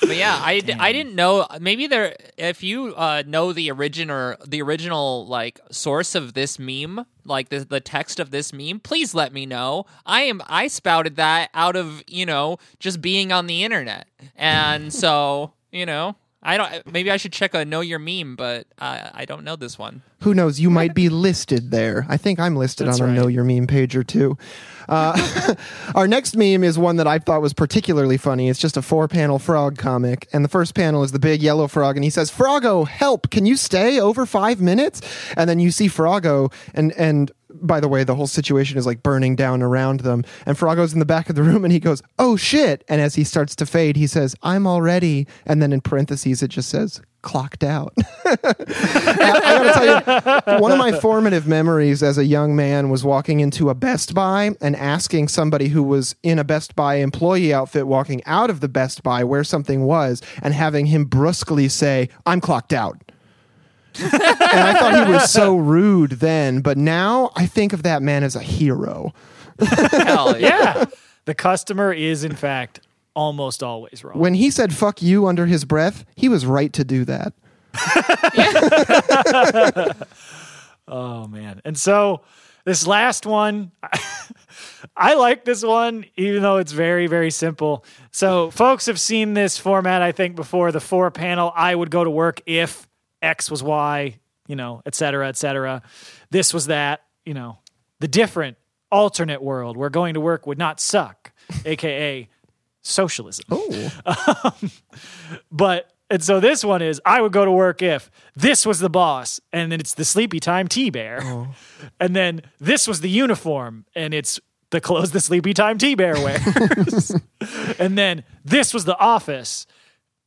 But yeah, I I didn't know. Maybe there, if you uh, know the origin or the original like source of this meme, like the the text of this meme, please let me know. I am I spouted that out of you know just being on the internet, and so you know I don't. Maybe I should check a know your meme, but I I don't know this one. Who knows? You might be listed there. I think I'm listed That's on a right. Know Your Meme page or two. Uh, our next meme is one that I thought was particularly funny. It's just a four panel frog comic. And the first panel is the big yellow frog. And he says, Froggo, help. Can you stay over five minutes? And then you see Froggo and, and, by the way, the whole situation is like burning down around them. And Froggo's in the back of the room and he goes, Oh shit. And as he starts to fade, he says, I'm already. And then in parentheses, it just says, clocked out. I gotta tell you, one of my formative memories as a young man was walking into a Best Buy and asking somebody who was in a Best Buy employee outfit walking out of the Best Buy where something was and having him brusquely say, I'm clocked out. And I thought he was so rude then, but now I think of that man as a hero. Hell yeah. The customer is, in fact, almost always wrong. When he said fuck you under his breath, he was right to do that. Oh man. And so this last one I like this one even though it's very very simple. So folks have seen this format I think before the four panel I would go to work if X was Y, you know, et cetera, et cetera. This was that, you know, the different alternate world where going to work would not suck, aka socialism. Oh. Um, but and so this one is I would go to work if this was the boss, and then it's the sleepy time Tea bear, oh. and then this was the uniform, and it's the clothes the sleepy time Tea bear wears, and then this was the office,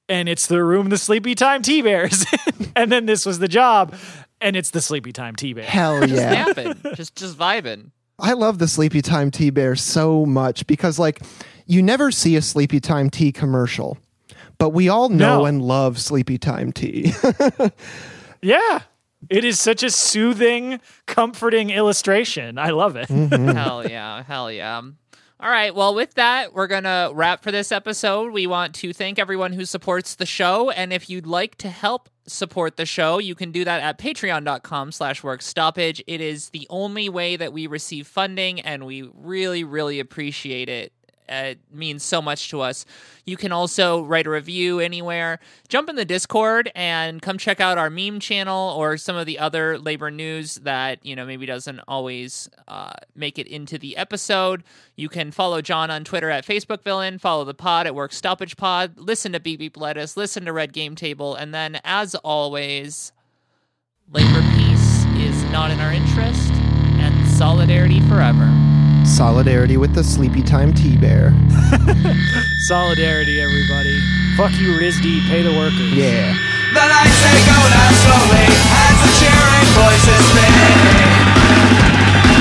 and it's the room the sleepy time Tea bears, and then this was the job, and it's the sleepy time Tea bear. Hell yeah. Snapping, just just vibing. I love the Sleepy Time Tea Bear so much because, like, you never see a Sleepy Time Tea commercial, but we all know No. and love Sleepy Time Tea. Yeah. It is such a soothing, comforting illustration. I love it. Mm-hmm. hell yeah, hell yeah. All right, well, with that, we're going to wrap for this episode. We want to thank everyone who supports the show. And if you'd like to help support the show, you can do that at patreon.com slash work stoppage. It is the only way that we receive funding, and we really, really appreciate it. Uh, It means so much to us. You can also write a review anywhere. Jump in the Discord and come check out our meme channel or some of the other labor news that you know maybe doesn't always uh, make it into the episode. You can follow John on Twitter at Facebook Villain. Follow the pod at Work Stoppage Pod. Listen to Beep Beep Lettuce. Listen to Red Game Table. And then, as always, labor peace is not in our interest, and solidarity forever. Solidarity with the Sleepy Time Tea Bear. Solidarity, everybody. Fuck you, RISD. Pay the workers. Yeah. The lights they go down slowly as the cheering voices fade.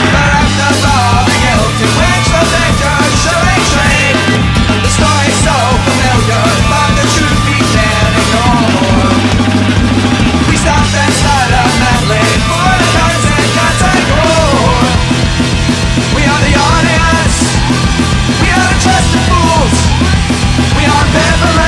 But after all We are ambivalent.